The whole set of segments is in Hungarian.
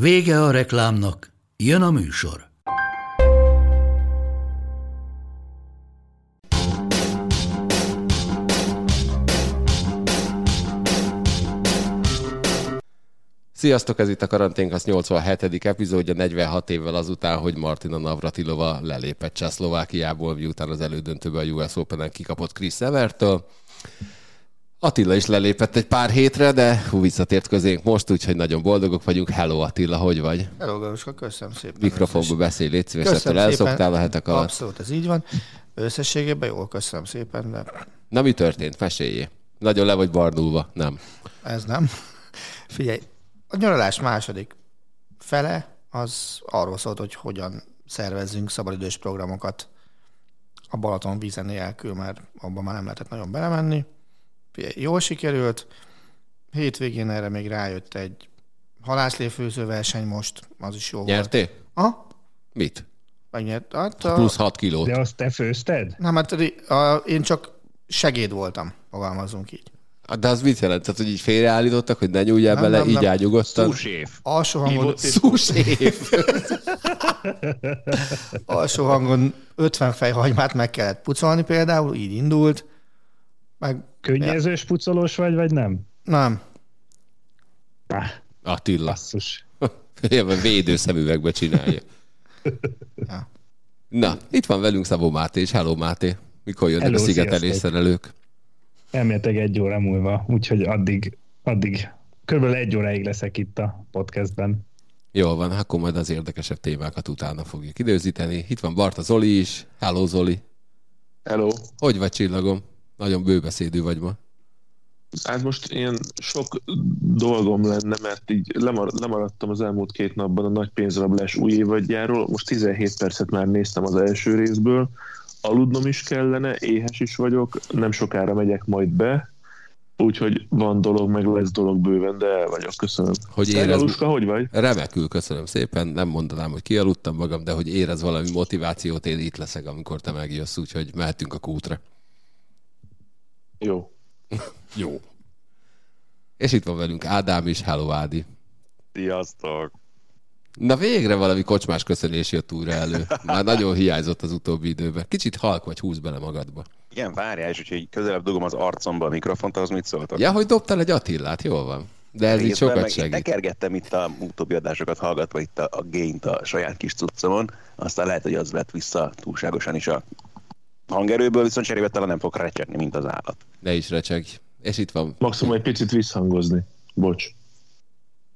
Vége a reklámnak, jön a műsor. Sziasztok, ez itt a Karanténkasz 87. epizódja, 46 évvel azután, hogy Martina Navratilova lelépett Csehszlovákiából, miután az elődöntőben a US Open-en kikapott Chris Evertől. Attila is lelépett egy pár hétre, de hú, visszatért közénk most, úgyhogy nagyon boldogok vagyunk. Hello Attila, hogy vagy? Hello Galuska, köszönöm szépen. Mikrofonba beszélj, légy szíves, ettől elszoktál a hetek alatt. Abszolút, ez így van. Összességében jól, köszönöm szépen, de Na mi történt? Meséljé. Nagyon le vagy barnulva, nem? ez nem. Figyelj, a nyaralás második fele az arról szólt, hogy hogyan szervezzünk szabadidős programokat a Balaton vízen nélkül, mert abban már nem lehetett nagyon belemenni. Jól sikerült. Hétvégén erre még rájött egy halászléfőző verseny most, az is jó volt. Nyertél? Aha, Mit? megnyert. Hát a, Plusz 6 kilót. De azt te főzted? Nem, hát a, a, én csak segéd voltam, fogalmazunk így. De az mit jelent? Tehát, hogy így félreállítottak, hogy ne nyúljál Nem, bele, nem, így nem. ágyugoztan? Suséf. Alsó hangon, Szúséf! alsó hangon 50 fej hagymát meg kellett pucolni például, így indult. Meg Könnyezős pucolós vagy, vagy nem? nem. Pá, Attila. basszus. Ilyen védőszemüvegbe csinálja. Ja. Na, itt van velünk Szabó Máté, és hello Máté. Mikor jönnek Hello, a szigetelés szerelők? Elméletileg egy óra múlva, úgyhogy addig, addig körülbelül egy óráig leszek itt a podcastben. Jól van, akkor majd az érdekesebb témákat utána fogjuk időzíteni. Itt van Barta Zoli is. Hello Zoli. Hello. Hogy vagy csillagom? Nagyon bőbeszédű vagy ma. Hát most ilyen sok dolgom lenne, mert így lemar- lemaradtam az elmúlt két napban a nagy pénzrablás új évadjáról. Most 17 percet már néztem az első részből. Aludnom is kellene, éhes is vagyok, nem sokára megyek majd be. Úgyhogy van dolog, meg lesz dolog bőven, de el vagyok, köszönöm. Hogy érez... Galuska, hogy vagy? Remekül, köszönöm szépen. Nem mondanám, hogy kialudtam magam, de hogy érez valami motivációt, én itt leszek, amikor te megjössz, úgyhogy mehetünk a kútra. Jó. Jó. És itt van velünk Ádám is. Hello Ádi. Sziasztok! Na végre valami kocsmás köszönés jött újra elő. Már nagyon hiányzott az utóbbi időben. Kicsit halk vagy, húz bele magadba. Igen, várjál, és hogyha így közelebb dugom az arcomba a mikrofont, ahhoz mit szóltok? Ja, hogy dobtál egy Attillát, jól van. De ez így Részben sokat meg én segít. Tekergettem itt a utóbbi adásokat hallgatva itt a, a gént a saját kis cuccomon, aztán lehet, hogy az lett vissza túlságosan is a hangerőből, viszont cserébe talán nem fog recsegni, mint az állat. Ne is recseg. És itt van. Maximum egy picit visszhangozni. Bocs.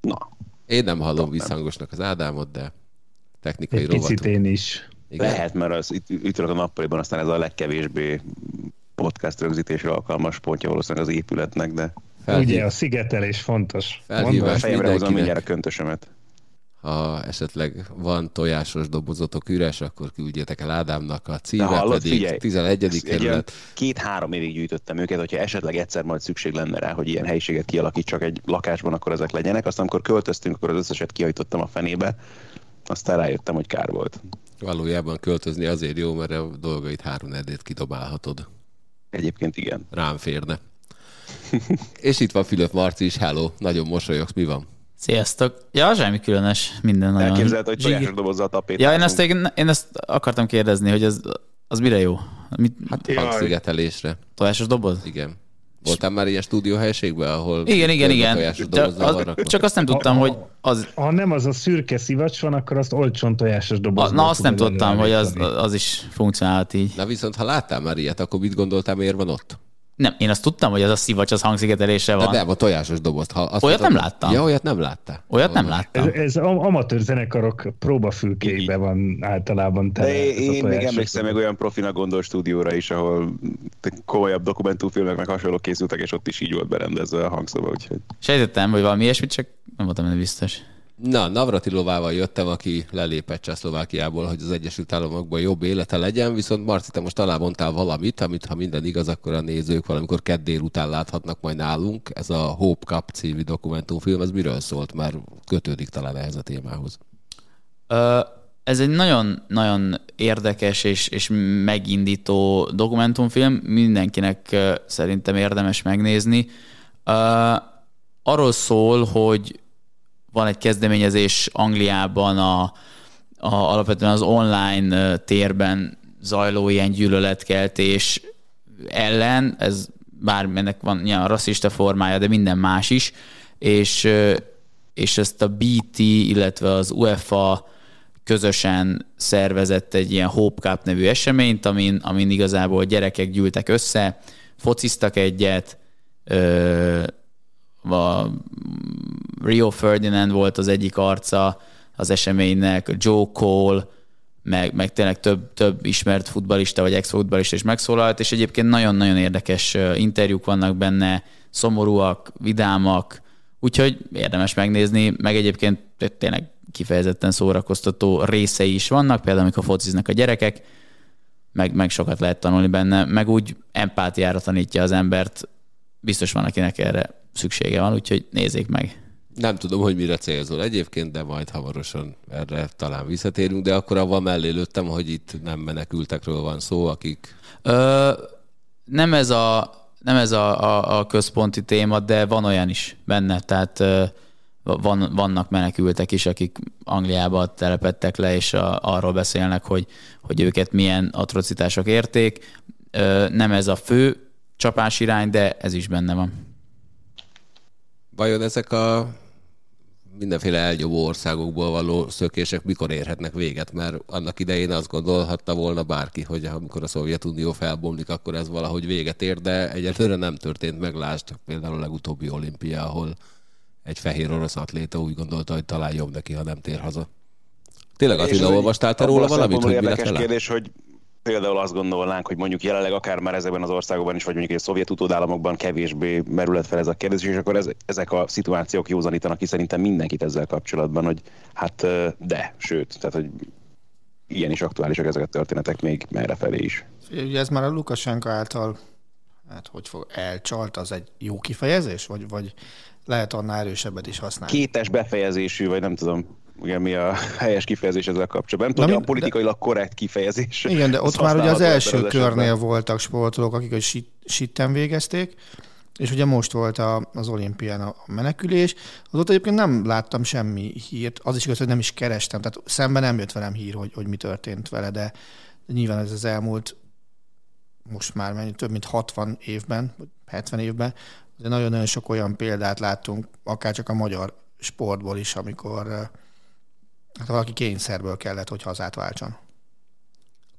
Na, Én nem hallom visszhangosnak az Ádámot, de technikai Egy picit rovatunk. én is. Igen. lehet, mert az itt ütött a nappaliban, aztán ez a legkevésbé podcast rögzítésre alkalmas pontja valószínűleg az épületnek, de Felhív, Ugye a szigetelés fontos. Felhívás. Mondom, a fejemre hozom mindenkinek. mindjárt a köntösömet. Ha esetleg van tojásos dobozotok üres, akkor küldjétek el Ádámnak a címet, hallod, pedig figyelj, 11. Ezt egy olyan kerület. Két-három évig gyűjtöttem őket, hogyha esetleg egyszer majd szükség lenne rá, hogy ilyen helyiséget kialakítsak egy lakásban, akkor ezek legyenek. Aztán amikor költöztünk, akkor az összeset kihajtottam a fenébe. Aztán rájöttem, hogy kár volt. Valójában költözni azért jó, mert a dolgait három edét kidobálhatod. Egyébként igen. Rám férne. És itt van Fülöp Marci is, hello, nagyon mosolyogsz, mi van? Sziasztok! Ja, semmi különös, minden nagyon... Elképzelhető, hogy tojásos dobozzal a tapét. Ja, én ezt, én, én ezt akartam kérdezni, hogy ez, az mire jó? Mit, Hát hangszigetelésre, tojásos doboz? igen. Voltál már ilyen stúdióhelyiségben, ahol Igen, igen, igen. Csak, az, csak azt nem tudtam, hogy az... Ha nem az a szürke szivacs van, akkor azt olcsón tojásos dobozban na, azt nem tudtam, hogy az, az is funkcionált így. Na viszont, ha láttál már ilyet, akkor mit gondoltál, miért van ott? Nem, én azt tudtam, hogy az a szivacs, az hangszigetelésre De van. nem, a tojásos dobozt. Ha azt Olyat nem láttam. Ja, olyat nem láttál. Olyat nem láttam. Ez, ez am- amatőr zenekarok próbafülkéibe van általában tele. De én, még emlékszem még olyan profinak gondolt stúdióra is, ahol komolyabb dokumentumfilmek meg hasonlók készültek, és ott is így volt berendezve a hangszoba, úgyhogy Sejtettem, hogy valami ilyesmit, csak nem voltam benne biztos. Na, Navratilovával jöttem, aki lelépett Csehszlovákiából, hogy az Egyesült Államokban jobb élete legyen, viszont Marci, te most talán mondtál valamit, amit ha minden igaz, akkor a nézők valamikor kedd délután láthatnak majd nálunk. Ez a Hope Cup című dokumentumfilm, ez miről szólt? Már kötődik talán ehhez a témához. Ö, ez egy nagyon-nagyon érdekes és, és megindító dokumentumfilm, mindenkinek szerintem érdemes megnézni. Ö, arról szól, hogy van egy kezdeményezés Angliában a, a, alapvetően az online térben zajló ilyen gyűlöletkeltés ellen, ez bár ennek van ilyen rasszista formája, de minden más is, és, és ezt a BT, illetve az UEFA közösen szervezett egy ilyen Hope Cup nevű eseményt, amin, amin igazából gyerekek gyűltek össze, fociztak egyet, a Rio Ferdinand volt az egyik arca az eseménynek, Joe Cole, meg, meg tényleg több, több ismert futbalista vagy ex-futbalista is megszólalt, és egyébként nagyon-nagyon érdekes interjúk vannak benne, szomorúak, vidámak, úgyhogy érdemes megnézni, meg egyébként tényleg kifejezetten szórakoztató részei is vannak, például amikor fociznak a gyerekek, meg, meg sokat lehet tanulni benne, meg úgy empátiára tanítja az embert, biztos van, akinek erre szüksége van, úgyhogy nézzék meg. Nem tudom, hogy mire célzol egyébként, de majd hamarosan erre talán visszatérünk, de akkor avval mellé lőttem, hogy itt nem menekültekről van szó, akik... Ö, nem ez a, nem ez a, a, a központi téma, de van olyan is benne, tehát ö, van, vannak menekültek is, akik Angliába telepettek le, és a, arról beszélnek, hogy, hogy őket milyen atrocitások érték. Ö, nem ez a fő csapás irány, de ez is benne van. Vajon ezek a mindenféle elnyomó országokból való szökések mikor érhetnek véget, mert annak idején azt gondolhatta volna bárki, hogy amikor a Szovjetunió felbomlik, akkor ez valahogy véget ér, de egyelőre nem történt meg. Lásd például a legutóbbi olimpia, ahol egy fehér orosz atléta úgy gondolta, hogy talán jobb neki, ha nem tér haza. Tényleg Attila, olvastál te róla valamit, hogy érdekes kérdés, hogy például azt gondolnánk, hogy mondjuk jelenleg akár már ezekben az országokban is, vagy mondjuk egy szovjet utódállamokban kevésbé merület fel ez a kérdés, és akkor ez, ezek a szituációk józanítanak ki szerintem mindenkit ezzel kapcsolatban, hogy hát de, sőt, tehát hogy ilyen is aktuálisak ezek a történetek még merre felé is. Ugye ez már a Lukasenka által, hát hogy fog, elcsalt, az egy jó kifejezés, vagy, vagy lehet annál erősebbet is használni? Kétes befejezésű, vagy nem tudom ugye mi a helyes kifejezés ezzel kapcsolatban. Nem tudom, a politikailag korrekt kifejezés. Igen, de ott már ugye az első az körnél voltak sportolók, akik a sitten végezték, és ugye most volt a, az olimpián a menekülés, ott egyébként nem láttam semmi hírt, az is igaz, hogy nem is kerestem, tehát szemben nem jött velem hír, hogy, hogy mi történt vele, de nyilván ez az elmúlt most már mennyi, több mint 60 évben, 70 évben, de nagyon-nagyon sok olyan példát láttunk, akár csak a magyar sportból is, amikor Hát valaki kényszerből kellett, hogy hazát váltson.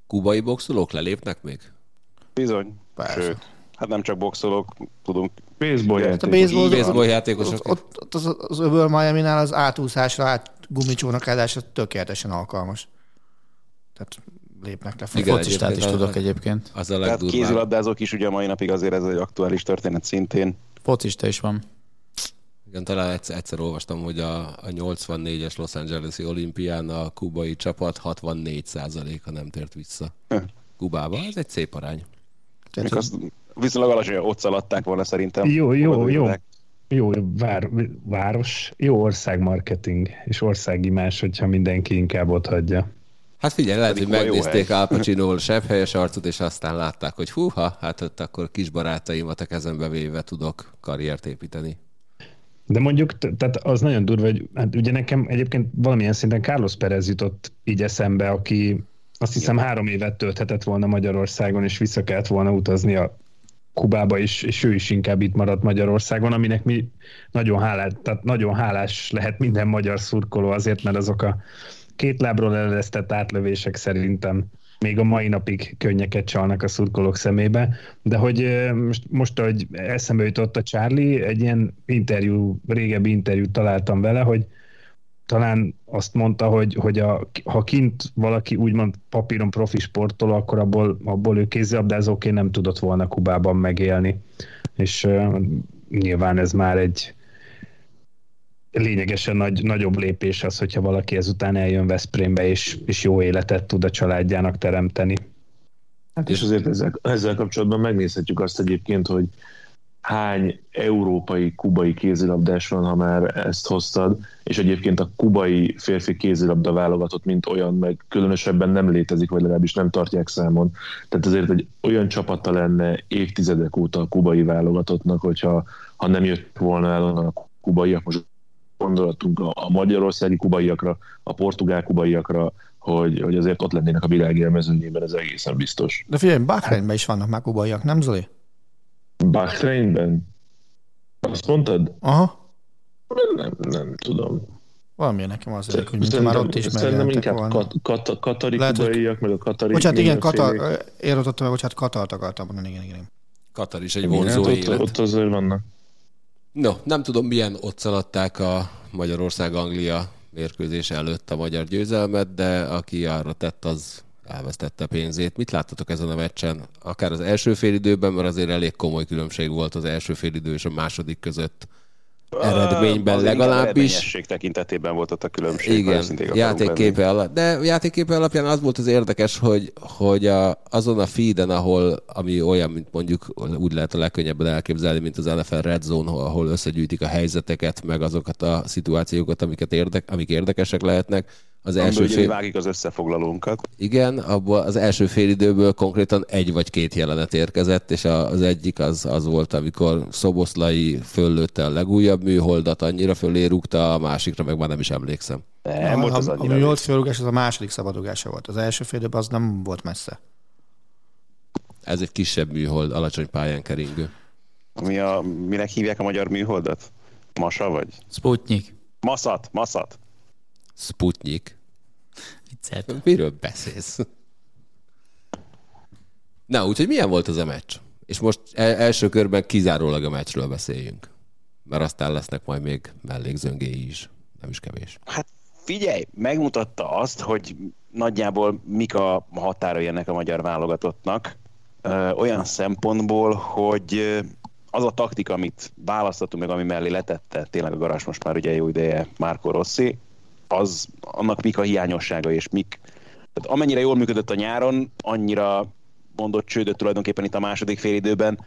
Kubai boxolók lelépnek még? Bizony. Persze. Sőt, hát nem csak boxolók, tudunk. Baseball játékosok. A baseball, baseball játékosok. Ott, ott, ott az, az öböl Miami-nál az átúszásra, át gumicsónakázásra tökéletesen alkalmas. Tehát lépnek le. Igen, Focistát is tudok egyébként. Az a Tehát kézilabdázók is ugye a mai napig azért ez egy aktuális történet szintén. Focista is van. Igen, talán egyszer, egyszer olvastam, hogy a, a 84-es Los Angeles-i olimpián a kubai csapat 64%-a nem tért vissza hm. Kubába. Ez egy szép arány. Tehát, azt viszonylag alacsony, ott szaladták volna szerintem. Jó, jó, jó. Jó vár, város, jó országmarketing és országimás, hogyha mindenki inkább ott hagyja. Hát figyelj, lehet, hogy megnézték Al Pacino sebb helyes arcot, és aztán látták, hogy húha, hát ott akkor kis barátaimat a kezembe véve tudok karriert építeni. De mondjuk, tehát az nagyon durva, hogy hát ugye nekem egyébként valamilyen szinten Carlos Perez jutott így eszembe, aki azt hiszem három évet tölthetett volna Magyarországon, és vissza kellett volna utazni a Kubába is, és ő is inkább itt maradt Magyarországon, aminek mi nagyon hálás, tehát nagyon hálás lehet minden magyar szurkoló azért, mert azok a két lábról elesztett átlövések szerintem még a mai napig könnyeket csalnak a szurkolók szemébe, de hogy most, most ahogy eszembe jutott a Charlie, egy ilyen interjú, régebbi interjút találtam vele, hogy talán azt mondta, hogy, hogy a, ha kint valaki úgymond papíron profi sportoló, akkor abból, abból ő kézzelabdázóként nem tudott volna Kubában megélni. És uh, nyilván ez már egy lényegesen nagy, nagyobb lépés az, hogyha valaki ezután eljön Veszprémbe, és, és jó életet tud a családjának teremteni. Hát és azért ezzel, ezzel kapcsolatban megnézhetjük azt egyébként, hogy hány európai, kubai kézilabdás van, ha már ezt hoztad, és egyébként a kubai férfi kézilabda válogatott, mint olyan, meg különösebben nem létezik, vagy legalábbis nem tartják számon. Tehát azért egy olyan csapata lenne évtizedek óta a kubai válogatottnak, hogyha ha nem jött volna el a kubaiak, most gondolatunk a, a magyarországi kubaiakra, a portugál kubaiakra, hogy, hogy azért ott lennének a világélmezőnyében, ez egészen biztos. De figyelj, Bahreinben is vannak már kubaiak, nem Zoli? Bahreinben? Azt mondtad? Aha. Nem, nem tudom. Valamilyen nekem az hogy mint már ott is Szerintem inkább volna. kat, kat, katari Lehet, kubaiak, meg a katari... Bocsánat, igen, Katar, érottam meg, bocsánat, Katart akartam mondani, igen, igen. Katar is egy vonzó hát élet. Ott, ott azért vannak. No, nem tudom, milyen ott szaladták a Magyarország-Anglia mérkőzés előtt a magyar győzelmet, de aki arra tett, az elvesztette pénzét. Mit láttatok ezen a meccsen? Akár az első félidőben, mert azért elég komoly különbség volt az első félidő és a második között eredményben Az legalábbis. tekintetében volt ott a különbség. Igen, játékképe alap, de játékképe alapján az volt az érdekes, hogy, hogy a, azon a feeden, ahol, ami olyan, mint mondjuk úgy lehet a legkönnyebben elképzelni, mint az NFL Red Zone, ahol összegyűjtik a helyzeteket, meg azokat a szituációkat, amiket érdek, amik érdekesek lehetnek, az első fél... vágik az összefoglalónkat. Igen, abból az első fél időből konkrétan egy vagy két jelenet érkezett, és az egyik az, az volt, amikor Szoboszlai föllőtte a legújabb műholdat, annyira fölé rúgta, a másikra meg már nem is emlékszem. Nem volt az annyira. A műhold fölrúgás az a második szabadugása volt. Az első fél időben az nem volt messze. Ez egy kisebb műhold, alacsony pályán keringő. Mi a, minek hívják a magyar műholdat? Masa vagy? Sputnik. Maszat, maszat. Sputnik. Viccelt. Miről beszélsz? Na, úgyhogy milyen volt az a meccs? És most első körben kizárólag a meccsről beszéljünk. Mert aztán lesznek majd még mellékzöngéi is. Nem is kevés. Hát figyelj, megmutatta azt, hogy nagyjából mik a határai ennek a magyar válogatottnak. Ö, olyan szempontból, hogy az a taktika, amit választottunk meg, ami mellé letette tényleg a garázs most már ugye jó ideje Márko Rossi, az, annak mik a hiányossága és mik. Tehát amennyire jól működött a nyáron, annyira mondott csődöt tulajdonképpen itt a második félidőben,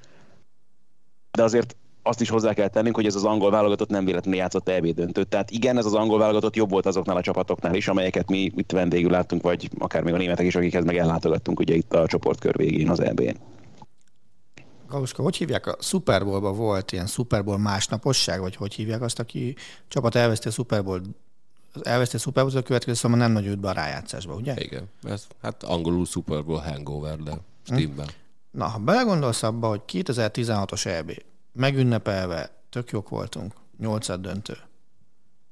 de azért azt is hozzá kell tennünk, hogy ez az angol válogatott nem véletlenül játszott EB döntőt. Tehát igen, ez az angol válogatott jobb volt azoknál a csapatoknál is, amelyeket mi itt vendégül láttunk, vagy akár még a németek is, akikhez meg ellátogattunk ugye itt a csoportkör végén az EB-n. Galuska, hogy hívják? A Super volt ilyen Super Bowl másnaposság, vagy hogy hívják azt, aki csapat elveszti a Super elveszti a Super Bowl, a következő szóval nem nagy be a rájátszásba, ugye? Igen, ez, hát angolul Super Bowl hangover, de stimmel. Hm. Na, ha belegondolsz abba, hogy 2016-os EB megünnepelve tök jók voltunk, 8 döntő.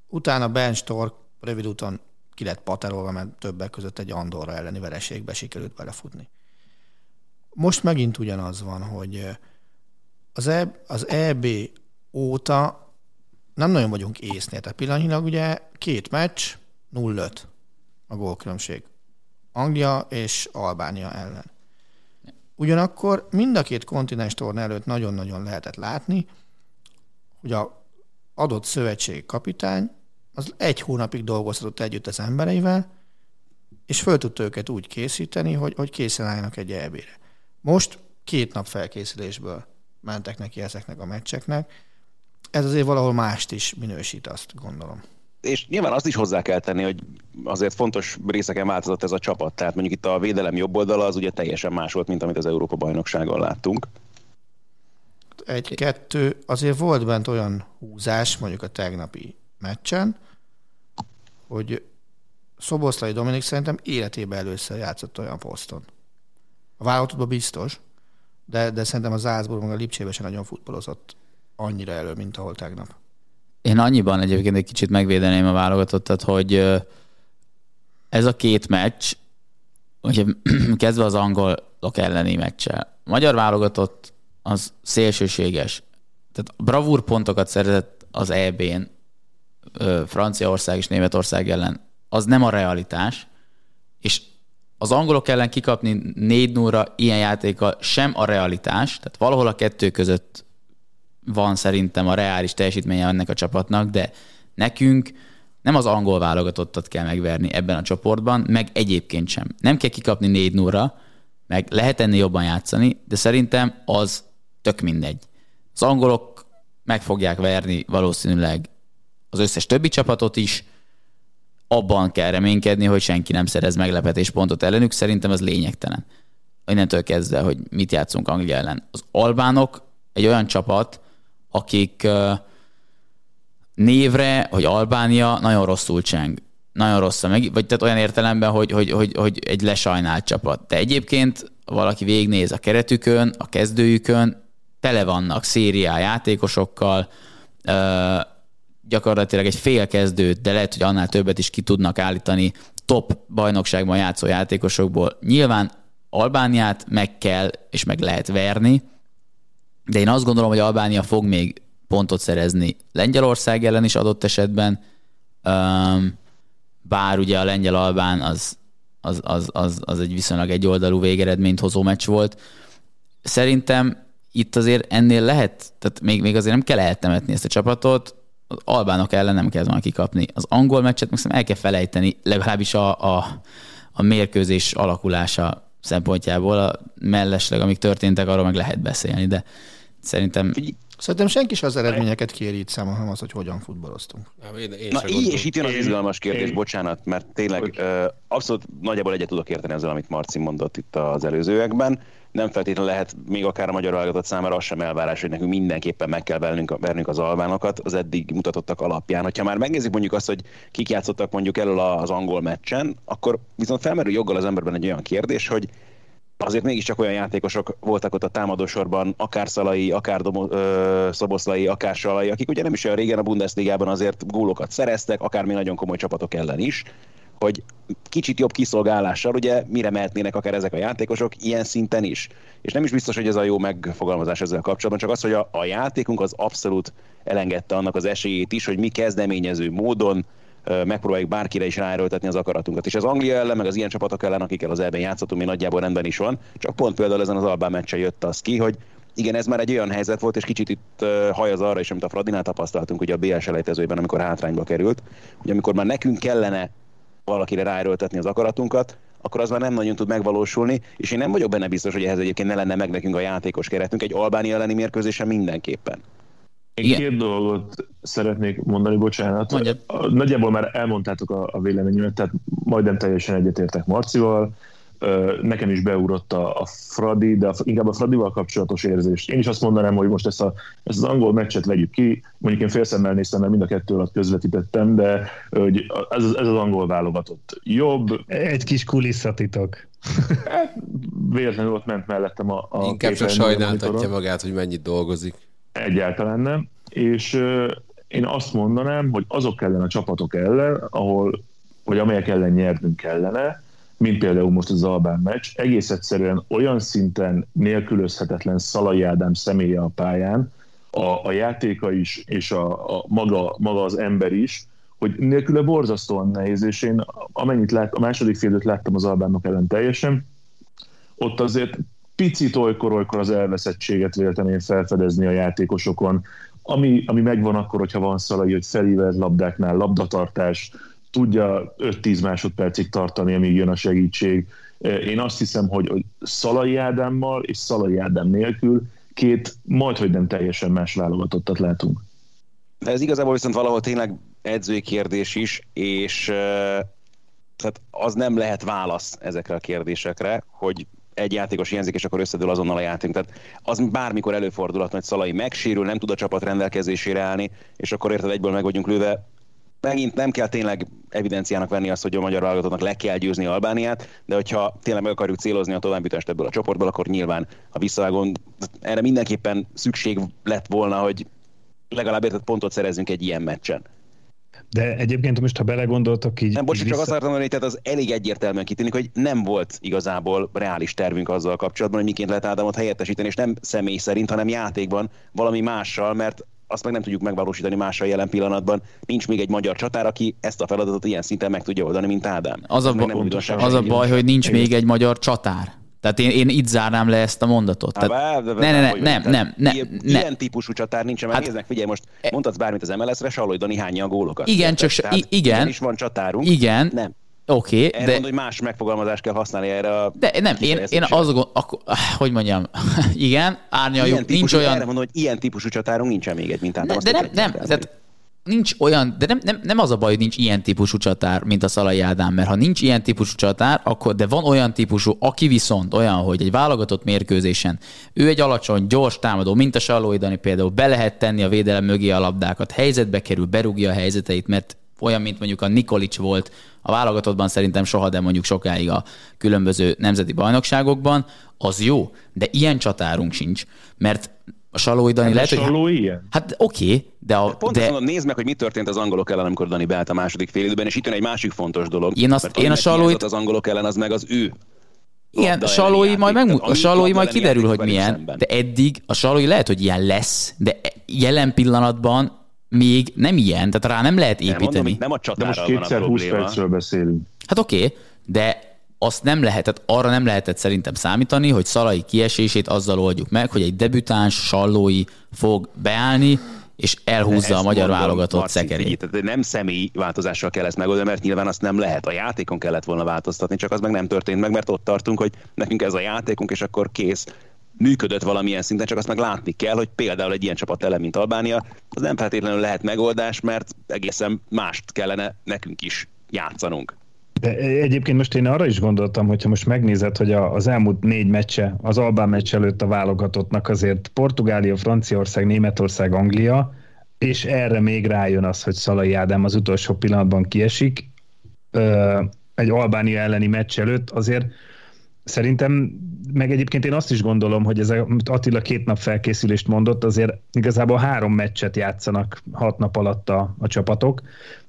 Utána Ben Stork rövid úton ki lett paterolva, mert többek között egy Andorra elleni vereségbe sikerült belefutni. Most megint ugyanaz van, hogy az, e, az EB óta nem nagyon vagyunk észnél. Tehát pillanatnyilag ugye két meccs, 0-5 a gólkülönbség. Anglia és Albánia ellen. Ugyanakkor mind a két kontinens torna előtt nagyon-nagyon lehetett látni, hogy a adott szövetség kapitány az egy hónapig dolgozhatott együtt az embereivel, és föl tudta őket úgy készíteni, hogy, hogy készen álljanak egy elbére. Most két nap felkészülésből mentek neki ezeknek a meccseknek, ez azért valahol mást is minősít, azt gondolom. És nyilván azt is hozzá kell tenni, hogy azért fontos részeken változott ez a csapat. Tehát mondjuk itt a védelem jobb oldala az ugye teljesen más volt, mint amit az Európa bajnokságon láttunk. Egy-kettő, azért volt bent olyan húzás, mondjuk a tegnapi meccsen, hogy Szoboszlai Dominik szerintem életében először játszott olyan poszton. A válogatottban biztos, de, de szerintem a meg a Lipcsébe sem nagyon futballozott annyira elő, mint ahol tegnap. Én annyiban egyébként egy kicsit megvédeném a válogatottat, hogy ez a két meccs, ugye kezdve az angolok elleni meccsel. A magyar válogatott az szélsőséges. Tehát bravúr pontokat szerzett az EB-n Franciaország és Németország ellen. Az nem a realitás, és az angolok ellen kikapni 4 0 ilyen játéka sem a realitás, tehát valahol a kettő között van szerintem a reális teljesítménye ennek a csapatnak, de nekünk nem az angol válogatottat kell megverni ebben a csoportban, meg egyébként sem. Nem kell kikapni 4 0 meg lehet ennél jobban játszani, de szerintem az tök mindegy. Az angolok meg fogják verni valószínűleg az összes többi csapatot is, abban kell reménykedni, hogy senki nem szerez meglepetéspontot ellenük, szerintem ez lényegtelen. Innentől kezdve, hogy mit játszunk Anglia ellen. Az albánok egy olyan csapat, akik névre, hogy Albánia nagyon rosszul cseng. Nagyon rossz, meg, vagy tehát olyan értelemben, hogy, hogy, hogy, hogy egy lesajnált csapat. De egyébként valaki végignéz a keretükön, a kezdőjükön, tele vannak szériá játékosokkal, gyakorlatilag egy fél kezdőt, de lehet, hogy annál többet is ki tudnak állítani top bajnokságban játszó játékosokból. Nyilván Albániát meg kell és meg lehet verni, de én azt gondolom, hogy Albánia fog még pontot szerezni Lengyelország ellen is adott esetben, bár ugye a lengyel-albán az, az, az, az, az egy viszonylag egyoldalú végeredményt hozó meccs volt. Szerintem itt azért ennél lehet, tehát még, még azért nem kell eltemetni ezt a csapatot, az albánok ellen nem kell volna kikapni. Az angol meccset meg el kell felejteni, legalábbis a, a, a mérkőzés alakulása szempontjából, a mellesleg, amik történtek, arról meg lehet beszélni, de szerintem Szerintem senki sem az eredményeket kéri itt számon, hanem az, hogy hogyan futballoztunk. Én, én Na így, és itt jön az izgalmas kérdés, én... bocsánat, mert tényleg uh, abszolút nagyjából egyet tudok érteni ezzel, amit Marci mondott itt az előzőekben. Nem feltétlenül lehet még akár a magyar válogatott számára az sem elvárás, hogy nekünk mindenképpen meg kell vernünk, vernünk az albánokat az eddig mutatottak alapján. Ha már megnézzük mondjuk azt, hogy kik játszottak mondjuk elől az angol meccsen, akkor viszont felmerül joggal az emberben egy olyan kérdés, hogy azért mégiscsak olyan játékosok voltak ott a támadósorban, akár Szalai, akár Domo, ö, Szoboszlai, akár Salai, akik ugye nem is olyan régen a Bundesligában azért gólokat szereztek, akár mi nagyon komoly csapatok ellen is, hogy kicsit jobb kiszolgálással, ugye mire mehetnének akár ezek a játékosok, ilyen szinten is. És nem is biztos, hogy ez a jó megfogalmazás ezzel kapcsolatban, csak az, hogy a, a játékunk az abszolút elengedte annak az esélyét is, hogy mi kezdeményező módon megpróbáljuk bárkire is ráerőltetni az akaratunkat. És az Anglia ellen, meg az ilyen csapatok ellen, akikkel az elben játszottunk, mi nagyjából rendben is van. Csak pont például ezen az Albán meccsen jött az ki, hogy igen, ez már egy olyan helyzet volt, és kicsit itt uh, haj az arra is, amit a Fradinál tapasztaltunk ugye a BL selejtezőben, amikor hátrányba került, hogy amikor már nekünk kellene valakire ráerőltetni az akaratunkat, akkor az már nem nagyon tud megvalósulni, és én nem vagyok benne biztos, hogy ehhez egyébként ne lenne meg nekünk a játékos keretünk, egy Albánia elleni mérkőzésen mindenképpen. Én Igen. két dolgot szeretnék mondani, bocsánat. Mondja. Nagyjából már elmondtátok a, a véleményemet, tehát majdnem teljesen egyetértek Marcival. Nekem is beugrott a, a Fradi, de a, inkább a Fradival kapcsolatos érzést. Én is azt mondanám, hogy most ezt, a, ezt az angol meccset vegyük ki. Mondjuk én félszemmel néztem, mert mind a kettő alatt közvetítettem, de hogy ez, ez az angol válogatott jobb. Egy kis kulisszatitok. Hát, véletlenül ott ment mellettem a, a Inkább csak sajnáltatja magát, hogy mennyit dolgozik. Egyáltalán nem. És én azt mondanám, hogy azok ellen a csapatok ellen, ahol, vagy amelyek ellen nyernünk kellene, mint például most az Albán meccs, egész egyszerűen olyan szinten nélkülözhetetlen Szalai Ádám személye a pályán, a, a játéka is, és a, a maga, maga az ember is, hogy nélküle borzasztóan nehéz, és én amennyit lát, a második félőt láttam az Albánok ellen teljesen, ott azért picit olykor-olykor az elveszettséget véltem felfedezni a játékosokon, ami, ami megvan akkor, hogyha van szalai, hogy felívelt labdáknál labdatartás, tudja 5-10 másodpercig tartani, amíg jön a segítség. Én azt hiszem, hogy, hogy Szalai Ádámmal és Szalai Ádám nélkül két majd, hogy nem teljesen más válogatottat látunk. Ez igazából viszont valahol tényleg edzői kérdés is, és tehát az nem lehet válasz ezekre a kérdésekre, hogy egy játékos hiányzik, és akkor összedől azonnal a játék. Tehát az bármikor előfordulhat, hogy Szalai megsérül, nem tud a csapat rendelkezésére állni, és akkor érted egyből meg vagyunk lőve. Megint nem kell tényleg evidenciának venni azt, hogy a magyar válogatottnak le kell győzni Albániát, de hogyha tényleg meg akarjuk célozni a továbbjutást ebből a csoportból, akkor nyilván a visszavágón erre mindenképpen szükség lett volna, hogy legalább érted pontot szerezzünk egy ilyen meccsen. De egyébként most, ha belegondoltok így... Nem, bocs, csak azt akartam mondani, tehát az elég egyértelműen kitűnik, hogy nem volt igazából reális tervünk azzal kapcsolatban, hogy miként lehet Ádámot helyettesíteni, és nem személy szerint, hanem játékban valami mással, mert azt meg nem tudjuk megvalósítani mással jelen pillanatban. Nincs még egy magyar csatár, aki ezt a feladatot ilyen szinten meg tudja oldani, mint Ádám. Az a, ba- az a baj, hogy nincs még egy magyar csatár. Tehát én, én itt zárnám le ezt a mondatot. Há, Tehát, ne, ne, ne, nem, nem, nem, Ilyen, nem. ilyen típusú csatár nincsen, mert Hát- néznek, figyelj, most mondhatsz bármit az MLS-re, Sallói Dani hányja a gólokat. Igen, csak Tehát igen. is van csatárunk. Igen. Nem. Oké, Erre de... de... mondom, hogy más megfogalmazást kell használni erre a De nem, én, én azt gond, akkor, hogy mondjam, igen, árnyaljuk, Ilyen nincs olyan... Erre mondom, hogy ilyen típusú csatárunk nincsen még egy mintát. Ne, de nem, nem, tehát nincs olyan, de nem, nem, nem az a baj, hogy nincs ilyen típusú csatár, mint a Szalai Ádám, mert ha nincs ilyen típusú csatár, akkor de van olyan típusú, aki viszont olyan, hogy egy válogatott mérkőzésen ő egy alacsony, gyors támadó, mint a Sallói Dani például, be lehet tenni a védelem mögé a labdákat, helyzetbe kerül, berúgja a helyzeteit, mert olyan, mint mondjuk a Nikolic volt a válogatottban szerintem soha, de mondjuk sokáig a különböző nemzeti bajnokságokban, az jó, de ilyen csatárunk sincs, mert a Salói Dani lehet, hogy... Ilyen? Hát oké, de, a, Pont de azt mondom, nézd meg, hogy mi történt az angolok ellen, amikor Dani beállt a második fél időben, és itt jön egy másik fontos dolog. Én azt- én a Salóit- az angolok ellen, az meg az ő igen, a Salói majd, megmut, a Salói majd kiderül, hogy milyen, szemben. de eddig a Salói lehet, hogy ilyen lesz, de jelen pillanatban még nem ilyen, tehát rá nem lehet Nem, mondom, építeni. nem a De most kétszer 20 probléma. percről beszélünk. Hát oké, de azt nem lehetett, arra nem lehetett szerintem számítani, hogy Szalai kiesését azzal oldjuk meg, hogy egy debütáns Sallói fog beállni, és elhúzza a magyar mondom, válogatott Marci, szekerét. Tehát nem személyi változással kell ezt megoldani, mert nyilván azt nem lehet. A játékon kellett volna változtatni, csak az meg nem történt meg, mert ott tartunk, hogy nekünk ez a játékunk, és akkor kész. Működött valamilyen szinten, csak azt meg látni kell, hogy például egy ilyen csapat ellen, mint Albánia, az nem feltétlenül lehet megoldás, mert egészen mást kellene nekünk is játszanunk. De egyébként most én arra is gondoltam, hogyha most megnézed, hogy az elmúlt négy meccse, az Albán meccs előtt a válogatottnak azért Portugália, Franciaország, Németország, Anglia, és erre még rájön az, hogy Szalai Ádám az utolsó pillanatban kiesik, egy Albánia elleni meccs előtt, azért Szerintem, meg egyébként én azt is gondolom, hogy ez a, Attila két nap felkészülést mondott, azért igazából három meccset játszanak hat nap alatt a, a csapatok,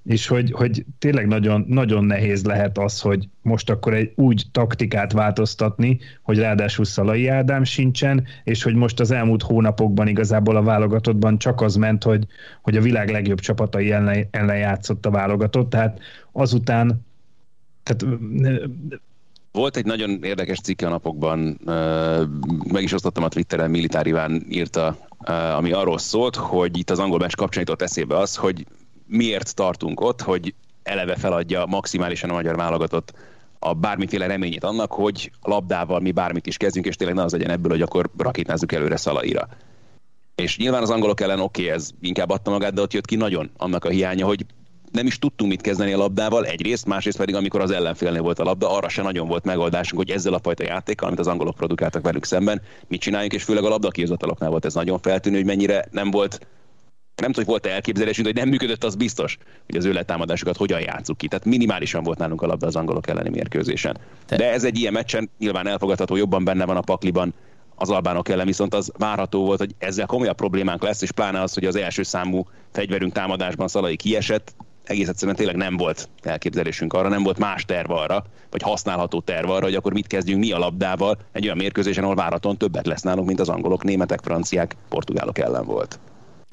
és hogy, hogy tényleg nagyon, nagyon nehéz lehet az, hogy most akkor egy úgy taktikát változtatni, hogy ráadásul Szalai Ádám sincsen, és hogy most az elmúlt hónapokban igazából a válogatottban csak az ment, hogy, hogy a világ legjobb csapatai ellen, ellen játszott a válogatott, tehát azután tehát Volt egy nagyon érdekes cikke a napokban, meg is osztottam a Twitteren, Militár Iván írta, ami arról szólt, hogy itt az angol meccs kapcsán eszébe az, hogy miért tartunk ott, hogy eleve feladja maximálisan a magyar válogatott a bármiféle reményét annak, hogy labdával mi bármit is kezdjünk, és tényleg ne az legyen ebből, hogy akkor rakétázzuk előre Szalaira. És nyilván az angolok ellen oké, okay, ez inkább adta magát, de ott jött ki nagyon annak a hiánya, hogy nem is tudtunk mit kezdeni a labdával, egyrészt, másrészt pedig amikor az ellenfélnél volt a labda, arra se nagyon volt megoldásunk, hogy ezzel a fajta játékkal, amit az angolok produkáltak velük szemben, mit csináljunk, és főleg a labda kihozataloknál volt ez nagyon feltűnő, hogy mennyire nem volt nem tudom, hogy volt-e elképzelésünk, hogy nem működött, az biztos, hogy az ő letámadásokat hogyan játsszuk ki. Tehát minimálisan volt nálunk a labda az angolok elleni mérkőzésen. De ez egy ilyen meccsen nyilván elfogadható, jobban benne van a pakliban az albánok ellen, viszont az várható volt, hogy ezzel komolyabb problémánk lesz, és pláne az, hogy az első számú fegyverünk támadásban Szalai kiesett, egész egyszerűen tényleg nem volt elképzelésünk arra, nem volt más terv arra, vagy használható terv arra, hogy akkor mit kezdjünk mi a labdával egy olyan mérkőzésen, ahol várhatóan többet lesz nálunk, mint az angolok, németek, franciák, portugálok ellen volt.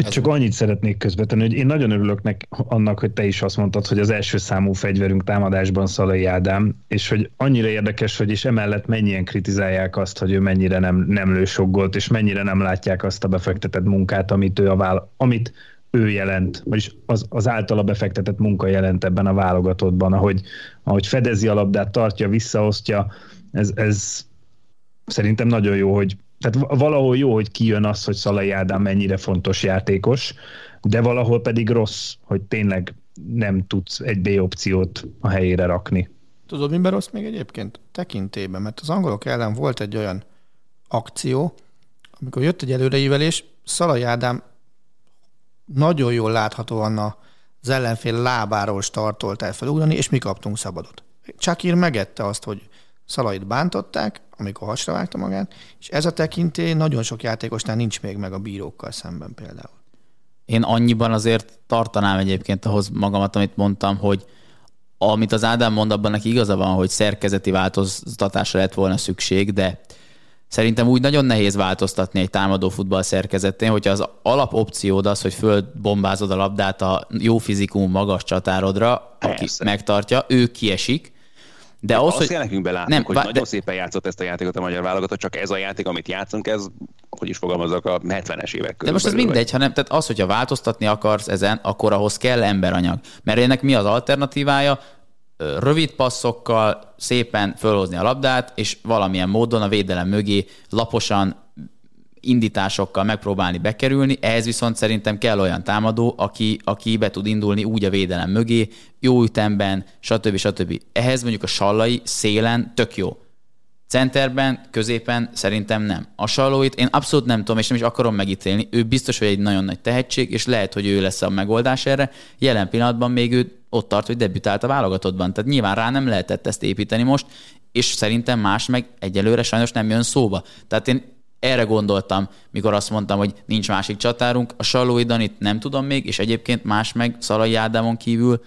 Csak annyit szeretnék közvetlenül, hogy én nagyon örülök nek, annak, hogy te is azt mondtad, hogy az első számú fegyverünk támadásban Szalai Ádám, és hogy annyira érdekes, hogy és emellett mennyien kritizálják azt, hogy ő mennyire nem, nem lő sok gólt, és mennyire nem látják azt a befektetett munkát, amit ő, a vála, amit ő jelent, vagyis az, az általa befektetett munka jelent ebben a válogatottban, ahogy, ahogy fedezi a labdát, tartja, visszaosztja, ez, ez szerintem nagyon jó, hogy tehát valahol jó, hogy kijön az, hogy Szalai Ádám mennyire fontos játékos, de valahol pedig rossz, hogy tényleg nem tudsz egy B opciót a helyére rakni. Tudod, miben rossz még egyébként? Tekintében, mert az angolok ellen volt egy olyan akció, amikor jött egy előreívelés, Szalai Ádám nagyon jól láthatóan az ellenfél lábáról startolt el felugrani, és mi kaptunk szabadot. Csakír megette azt, hogy Szalait bántották, amikor hasra vágta magát, és ez a tekintély nagyon sok játékosnál nincs még meg a bírókkal szemben például. Én annyiban azért tartanám egyébként ahhoz magamat, amit mondtam, hogy amit az Ádám mond, abban neki igaza van, hogy szerkezeti változtatásra lett volna szükség, de szerintem úgy nagyon nehéz változtatni egy támadó futball szerkezetén, hogyha az alapopciód az, hogy fölbombázod a labdát a jó fizikum magas csatárodra, aki Persze. megtartja, ő kiesik, De ahhoz, Azt hogy... kell nekünk belátnunk, Nem, hogy vá- nagyon de- szépen játszott ezt a játékot a magyar válogatott, csak ez a játék, amit játszunk, ez, hogy is fogalmazok, a 70-es évek De most ez mindegy, hanem tehát az, hogyha változtatni akarsz ezen, akkor ahhoz kell emberanyag. Mert ennek mi az alternatívája? Rövid passzokkal szépen fölhozni a labdát, és valamilyen módon a védelem mögé laposan indításokkal megpróbálni bekerülni, ehhez viszont szerintem kell olyan támadó, aki, aki be tud indulni úgy a védelem mögé, jó ütemben, stb. stb. Ehhez mondjuk a sallai szélen tök jó. Centerben, középen szerintem nem. A Sallóit én abszolút nem tudom, és nem is akarom megítélni. Ő biztos, hogy egy nagyon nagy tehetség, és lehet, hogy ő lesz a megoldás erre. Jelen pillanatban még ő ott tart, hogy debütált a válogatottban. Tehát nyilván rá nem lehetett ezt építeni most, és szerintem más meg egyelőre sajnos nem jön szóba. Tehát én erre gondoltam, mikor azt mondtam, hogy nincs másik csatárunk. A Sallói Danit nem tudom még, és egyébként más meg Szalai Ádámon kívül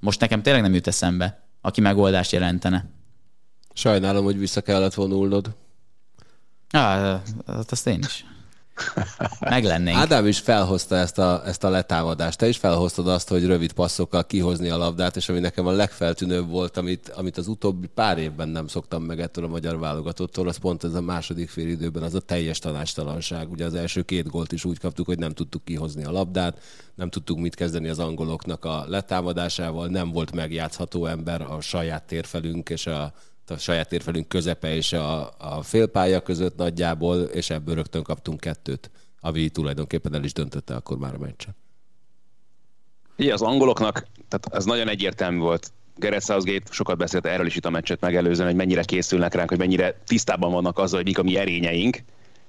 most nekem tényleg nem jut eszembe, aki megoldást jelentene. Sajnálom, hogy vissza kellett vonulnod. Á, hát azt én is. Meg lennénk. Ádám is felhozta ezt a, ezt a letámadást. Te is felhoztad azt, hogy rövid passzokkal kihozni a labdát, és ami nekem a legfeltűnőbb volt, amit, amit az utóbbi pár évben nem szoktam meg ettől a magyar válogatottól, az pont ez a második fél időben, az a teljes tanástalanság. Ugye az első két gólt is úgy kaptuk, hogy nem tudtuk kihozni a labdát, nem tudtuk mit kezdeni az angoloknak a letámadásával, nem volt megjátszható ember a saját térfelünk és a a saját térfelünk közepe és a, a félpálya között nagyjából, és ebből rögtön kaptunk kettőt, ami tulajdonképpen el is döntötte akkor már a meccset. Ugye az angoloknak, tehát ez nagyon egyértelmű volt. Gareth Southgate sokat beszélt erről is itt a meccset megelőzően, hogy mennyire készülnek ránk, hogy mennyire tisztában vannak azzal, hogy mik a mi erényeink,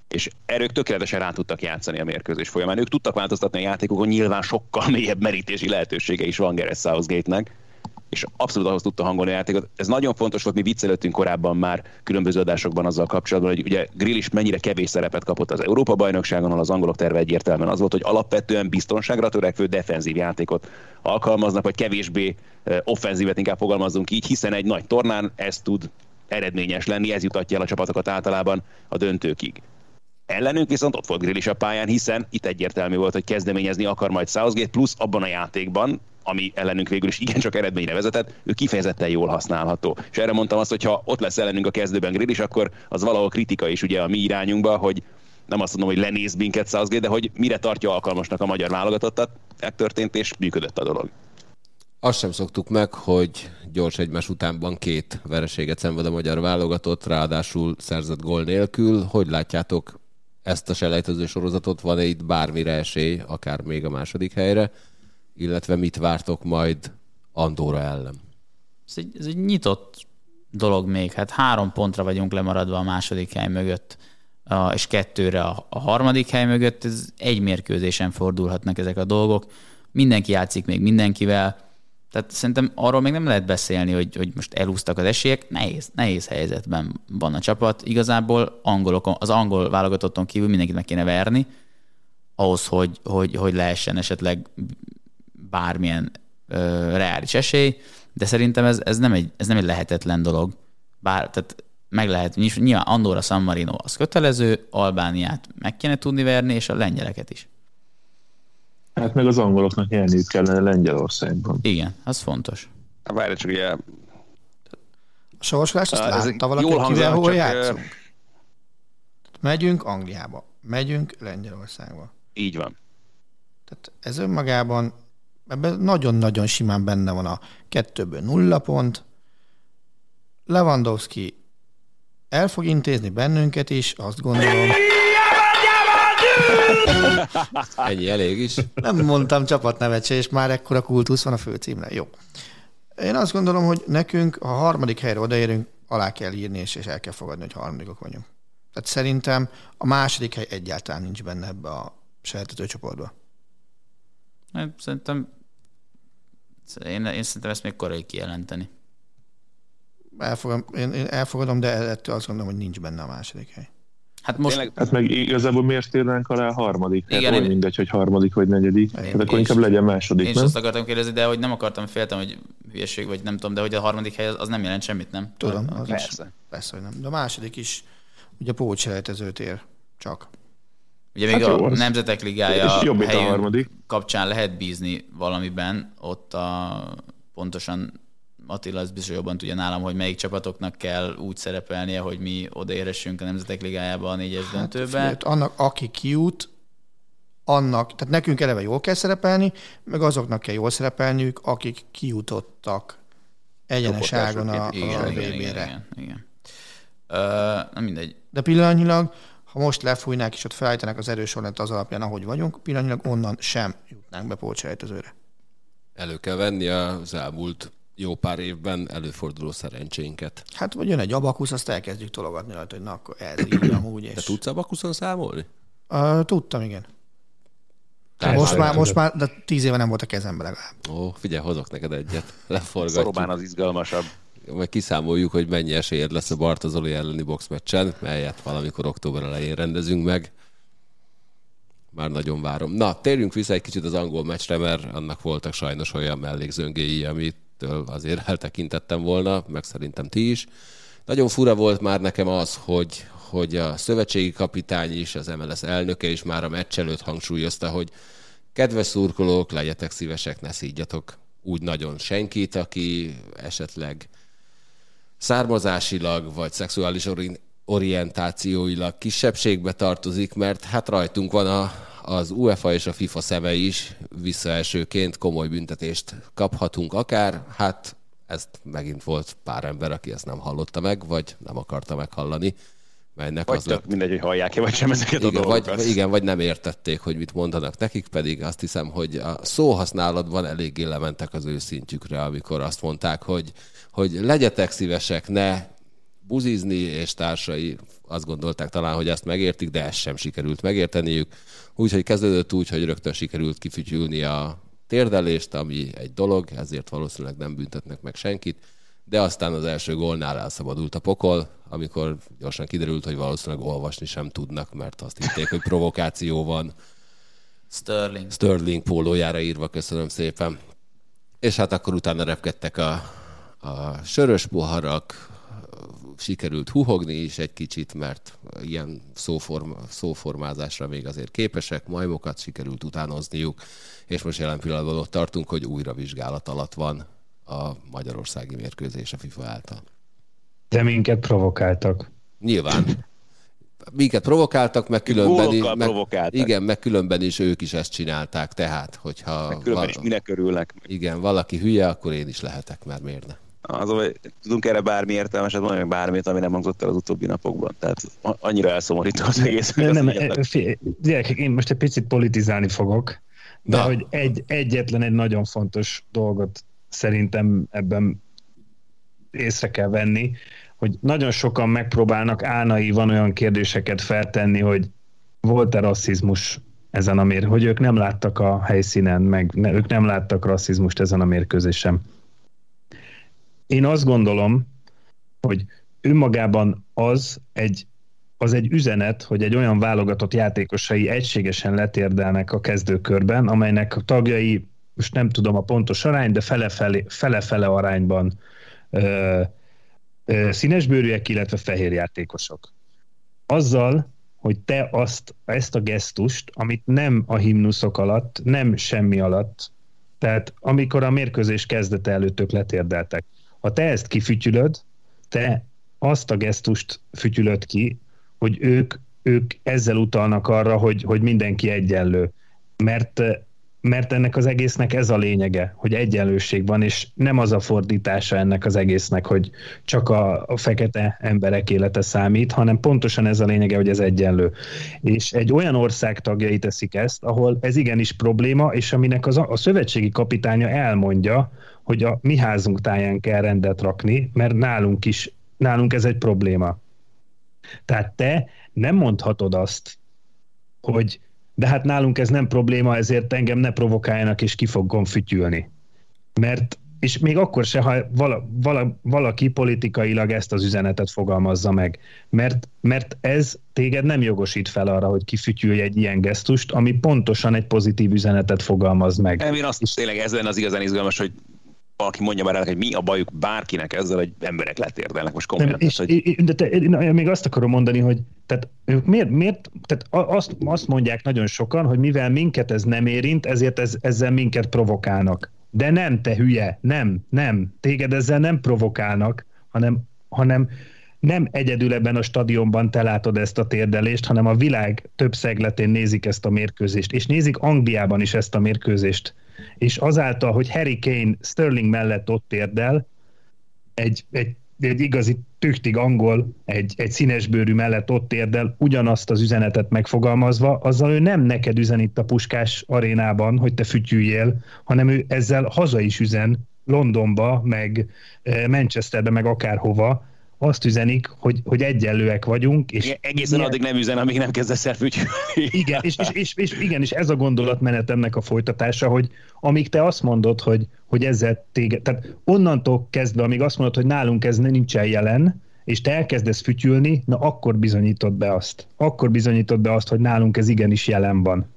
és erők tökéletesen rá tudtak játszani a mérkőzés folyamán. Ők tudtak változtatni a játékokon, nyilván sokkal mélyebb merítési lehetősége is van Gareth Southgate-nek, és abszolút ahhoz tudta hangolni a játékot. Ez nagyon fontos volt, mi viccelődtünk korábban már különböző adásokban azzal kapcsolatban, hogy ugye Grill is mennyire kevés szerepet kapott az Európa bajnokságon, ahol az angolok terve egyértelműen az volt, hogy alapvetően biztonságra törekvő defenzív játékot alkalmaznak, vagy kevésbé offenzívet inkább fogalmazzunk így, hiszen egy nagy tornán ez tud eredményes lenni, ez jutatja el a csapatokat általában a döntőkig. Ellenünk viszont ott volt Grill is a pályán, hiszen itt egyértelmű volt, hogy kezdeményezni akar majd Southgate, plusz abban a játékban, ami ellenünk végül is igencsak eredményre vezetett, ő kifejezetten jól használható. És erre mondtam azt, hogy ha ott lesz ellenünk a kezdőben Grill is, akkor az valahol kritika is ugye a mi irányunkba, hogy nem azt mondom, hogy lenéz minket Southgate, de hogy mire tartja alkalmasnak a magyar válogatottat, megtörtént és működött a dolog. Azt sem szoktuk meg, hogy gyors egymás utánban két vereséget szenved a magyar válogatott, ráadásul szerzett gól nélkül. Hogy látjátok ezt a selejtező sorozatot? Van-e itt bármire esély, akár még a második helyre? Illetve mit vártok majd Andorra ellen? Ez egy, ez egy nyitott dolog még. Hát három pontra vagyunk lemaradva a második hely mögött, és kettőre a, harmadik hely mögött. Ez egy mérkőzésen fordulhatnak ezek a dolgok. Mindenki játszik még mindenkivel. Tehát szerintem arról még nem lehet beszélni, hogy, hogy most elúztak az esélyek. Nehéz, nehéz helyzetben van a csapat. Igazából angolokon, az angol válogatotton kívül mindenkit meg kéne verni, ahhoz, hogy, hogy, hogy lehessen esetleg bármilyen ö, reális esély, de szerintem ez, ez, nem egy, ez nem egy lehetetlen dolog. Bár, tehát meg lehet, nyilván Andorra, San Marino az kötelező, Albániát meg kéne tudni verni, és a lengyeleket is. Hát meg az angoloknak nyerniük kellene Lengyelországban. Igen, az fontos. Várj csak ugye A sorsolást azt ez látta valaki, jól hangzanak, hol csak, játszunk? Megyünk Angliába, megyünk Lengyelországba. így van. Tehát ez önmagában, ebben nagyon-nagyon simán benne van a kettőből nulla pont. Lewandowski el fog intézni bennünket is, azt gondolom. Ennyi elég is. Nem mondtam csapatnevet se, és már ekkora kultusz van a főcímre. Jó. Én azt gondolom, hogy nekünk, ha a harmadik helyre odaérünk, alá kell írni, és, és el kell fogadni, hogy harmadikok vagyunk. Tehát szerintem a második hely egyáltalán nincs benne ebbe a sejtető csoportba. Hát Szerintem én, én szerintem ezt még korai kijelenteni. Elfogadom, én, én elfogadom, de ettől azt gondolom, hogy nincs benne a második hely. Hát most Tényleg Hát meg igazából miért írnánk alá a harmadik? Hát Igen, olyan én- mindegy, hogy harmadik vagy negyedik. Hát akkor én inkább is- legyen második, én is nem? azt akartam kérdezni, de hogy nem akartam, féltem, hogy hülyeség, vagy nem tudom, de hogy a harmadik hely az, az nem jelent semmit, nem? Tudom, Az- az persze. Persze, hogy nem. De a második is ugye pótselejtezőt ér csak. Ugye még Hát jó, a az- Nemzetek Ligája jobb, a harmadik. kapcsán lehet bízni valamiben, ott a pontosan Attila ez biztos jobban tudja nálam, hogy melyik csapatoknak kell úgy szerepelnie, hogy mi odaéressünk a Nemzetek Ligájába a négyes hát, döntőbe. Figyelj, annak, aki kijut, annak, tehát nekünk eleve jól kell szerepelni, meg azoknak kell jól szerepelniük, akik kijutottak egyenes ágon a, igen, a igen, igen, igen, igen. Uh, nem mindegy. De pillanatnyilag, ha most lefújnák és ott felállítanak az erős az alapján, ahogy vagyunk, pillanatnyilag onnan sem jutnánk be pócsejtezőre. Elő kell venni az elmúlt jó pár évben előforduló szerencsénket. Hát, vagy jön egy abakusz, azt elkezdjük tologatni rajta, hogy na, akkor ez így amúgy. És... Te tudsz abakuszon számolni? Uh, tudtam, igen. Tehát most már, most már, de tíz éve nem volt a kezembe legalább. Ó, figyelj, hozok neked egyet. Leforgatjuk. Szorobán az izgalmasabb. Majd kiszámoljuk, hogy mennyi esélyed lesz a Bartazoli elleni boxmeccsen, melyet valamikor október elején rendezünk meg. Már nagyon várom. Na, térjünk vissza egy kicsit az angol meccsre, mert annak voltak sajnos olyan mellékzöngéi, amit azért eltekintettem volna, meg szerintem ti is. Nagyon fura volt már nekem az, hogy, hogy a szövetségi kapitány is, az MLS elnöke is már a meccs előtt hangsúlyozta, hogy kedves szurkolók, legyetek szívesek, ne szígyatok úgy nagyon senkit, aki esetleg származásilag vagy szexuális orientációilag kisebbségbe tartozik, mert hát rajtunk van a, az UEFA és a FIFA szeme is, visszaesőként komoly büntetést kaphatunk akár, hát ezt megint volt pár ember, aki ezt nem hallotta meg, vagy nem akarta meghallani. Melynek vagy az lett... mindegy, hogy hallják-e, vagy sem ezeket igen, a dolgokat. Vagy, igen, vagy nem értették, hogy mit mondanak nekik, pedig azt hiszem, hogy a szóhasználatban eléggé lementek az őszintjükre, amikor azt mondták, hogy, hogy legyetek szívesek, ne buzizni, és társai azt gondolták talán, hogy ezt megértik, de ezt sem sikerült megérteniük. Úgyhogy kezdődött úgy, hogy rögtön sikerült kifütyülni a térdelést, ami egy dolog, ezért valószínűleg nem büntetnek meg senkit, de aztán az első gólnál elszabadult a pokol, amikor gyorsan kiderült, hogy valószínűleg olvasni sem tudnak, mert azt hitték, hogy provokáció van. Sterling. Sterling pólójára írva, köszönöm szépen. És hát akkor utána repkedtek a, a sörös poharak, sikerült huhogni is egy kicsit, mert ilyen szóform, szóformázásra még azért képesek, majmokat sikerült utánozniuk, és most jelen pillanatban ott tartunk, hogy újra vizsgálat alatt van a magyarországi mérkőzés a FIFA által. De minket provokáltak. Nyilván. Minket provokáltak, meg különben, is, meg, provokáltak. igen, meg különben is ők is ezt csinálták, tehát, hogyha... Meg különben val- is minek örülnek. Igen, valaki hülye, akkor én is lehetek, mert miért ne? Az, hogy tudunk erre bármi értelmeset mondani, meg bármit, ami nem hangzott el az utóbbi napokban. Tehát annyira elszomorító az egész. Nem, nem, gyerekek, én most egy picit politizálni fogok, de Na. hogy egy, egyetlen egy nagyon fontos dolgot szerintem ebben észre kell venni, hogy nagyon sokan megpróbálnak álnai van olyan kérdéseket feltenni, hogy volt-e rasszizmus ezen a mér, hogy ők nem láttak a helyszínen, meg ne, ők nem láttak rasszizmust ezen a mérkőzésen. Én azt gondolom, hogy önmagában az egy, az egy üzenet, hogy egy olyan válogatott játékosai egységesen letérdelnek a kezdőkörben, amelynek a tagjai, most nem tudom a pontos arány, de fele-fele, fele-fele arányban ö, ö, színesbőrűek, illetve fehér játékosok. Azzal, hogy te azt, ezt a gesztust, amit nem a himnuszok alatt, nem semmi alatt, tehát amikor a mérkőzés kezdete előtt ők letérdeltek, ha te ezt kifütyülöd, te azt a gesztust fütyülöd ki, hogy ők, ők ezzel utalnak arra, hogy, hogy mindenki egyenlő. Mert, mert ennek az egésznek ez a lényege, hogy egyenlőség van, és nem az a fordítása ennek az egésznek, hogy csak a, a fekete emberek élete számít, hanem pontosan ez a lényege, hogy ez egyenlő. És egy olyan ország tagjai teszik ezt, ahol ez igenis probléma, és aminek az a, a szövetségi kapitánya elmondja, hogy a mi házunk táján kell rendet rakni, mert nálunk is, nálunk ez egy probléma. Tehát te nem mondhatod azt, hogy de hát nálunk ez nem probléma, ezért engem ne provokáljanak, és ki fogom fütyülni. Mert, és még akkor se, ha vala, vala, valaki politikailag ezt az üzenetet fogalmazza meg. Mert, mert ez téged nem jogosít fel arra, hogy kifütyülj egy ilyen gesztust, ami pontosan egy pozitív üzenetet fogalmaz meg. Én azt tényleg ez lenne az igazán izgalmas, hogy valaki mondja már el, hogy mi a bajuk bárkinek ezzel, hogy emberek letérdelnek most komolyan. Nem, és, hogy... de te, én még azt akarom mondani, hogy tehát ők miért, miért tehát azt, azt mondják nagyon sokan, hogy mivel minket ez nem érint, ezért ez, ezzel minket provokálnak. De nem, te hülye, nem, nem. Téged ezzel nem provokálnak, hanem, hanem nem egyedül ebben a stadionban te látod ezt a térdelést, hanem a világ több szegletén nézik ezt a mérkőzést, és nézik Angliában is ezt a mérkőzést. És azáltal, hogy Harry Kane Sterling mellett ott térdel, egy, egy, egy igazi tüchtig angol, egy, egy színesbőrű mellett ott térdel, ugyanazt az üzenetet megfogalmazva, azzal ő nem neked üzen itt a Puskás arénában, hogy te fütyüljél, hanem ő ezzel haza is üzen Londonba, meg eh, Manchesterbe, meg akárhova, azt üzenik, hogy, hogy egyenlőek vagyunk. És igen, egészen ilyen... addig nem üzen, amíg nem kezdesz el Igen, és, és, és, és, igen, és ez a gondolatmenet ennek a folytatása, hogy amíg te azt mondod, hogy, hogy ezzel téged, tehát onnantól kezdve, amíg azt mondod, hogy nálunk ez nincsen jelen, és te elkezdesz fütyülni, na akkor bizonyítod be azt. Akkor bizonyítod be azt, hogy nálunk ez igenis jelen van.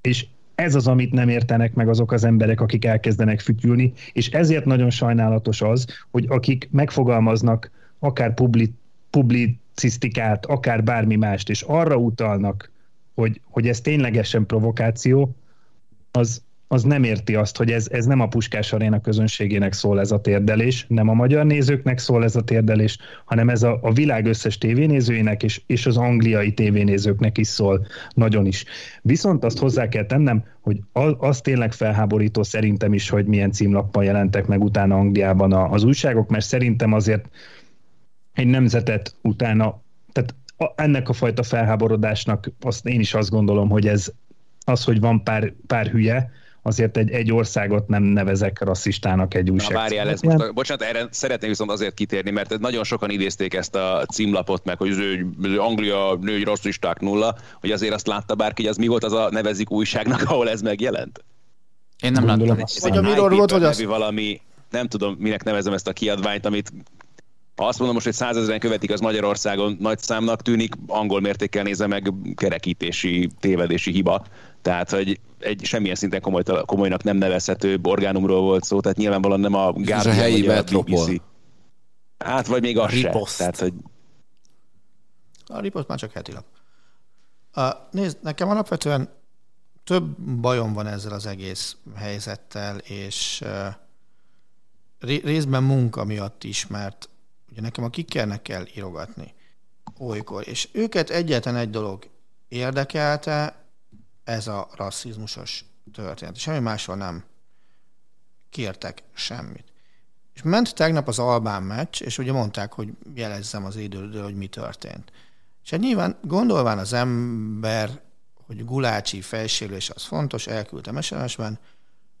És ez az, amit nem értenek meg azok az emberek, akik elkezdenek fütyülni, és ezért nagyon sajnálatos az, hogy akik megfogalmaznak akár publi, publicisztikát, akár bármi mást, és arra utalnak, hogy, hogy ez ténylegesen provokáció, az, az nem érti azt, hogy ez, ez nem a Puskás Aréna közönségének szól ez a térdelés, nem a magyar nézőknek szól ez a térdelés, hanem ez a, a világ összes tévénézőinek és, és az angliai tévénézőknek is szól nagyon is. Viszont azt hozzá kell tennem, hogy az, tényleg felháborító szerintem is, hogy milyen címlappal jelentek meg utána Angliában az újságok, mert szerintem azért egy nemzetet utána, tehát ennek a fajta felháborodásnak azt én is azt gondolom, hogy ez az, hogy van pár, pár hülye, azért egy, egy országot nem nevezek rasszistának egy újság. Na várjál, ez most, bocsánat, erre szeretnék viszont azért kitérni, mert nagyon sokan idézték ezt a címlapot, meg hogy az Anglia női rasszisták nulla, hogy azért azt látta bárki, hogy az mi volt az a nevezik újságnak, ahol ez megjelent? Én nem Gondolom, láttam. Vagy a Mirror volt, vagy az... Valami, nem tudom, minek nevezem ezt a kiadványt, amit ha azt mondom most, hogy százezeren követik, az Magyarországon nagy számnak tűnik, angol mértékkel nézve meg kerekítési, tévedési hiba. Tehát, hogy egy semmilyen szinten komoly, komolynak nem nevezhető orgánumról volt szó, tehát nyilvánvalóan nem a Guardian, a helyi BBC. Hát, vagy még az se. Tehát, hogy... A ripost már csak heti lap. Uh, nézd, nekem alapvetően több bajom van ezzel az egész helyzettel, és uh, részben munka miatt is, mert Ugye nekem a kikkernek kell írogatni olykor, és őket egyetlen egy dolog érdekelte, ez a rasszizmusos történet. Semmi másról nem kértek semmit. És ment tegnap az Albán meccs, és ugye mondták, hogy jelezzem az időről, hogy mi történt. És hát nyilván gondolván az ember, hogy gulácsi felsérülés az fontos, elküldtem SMS-ben,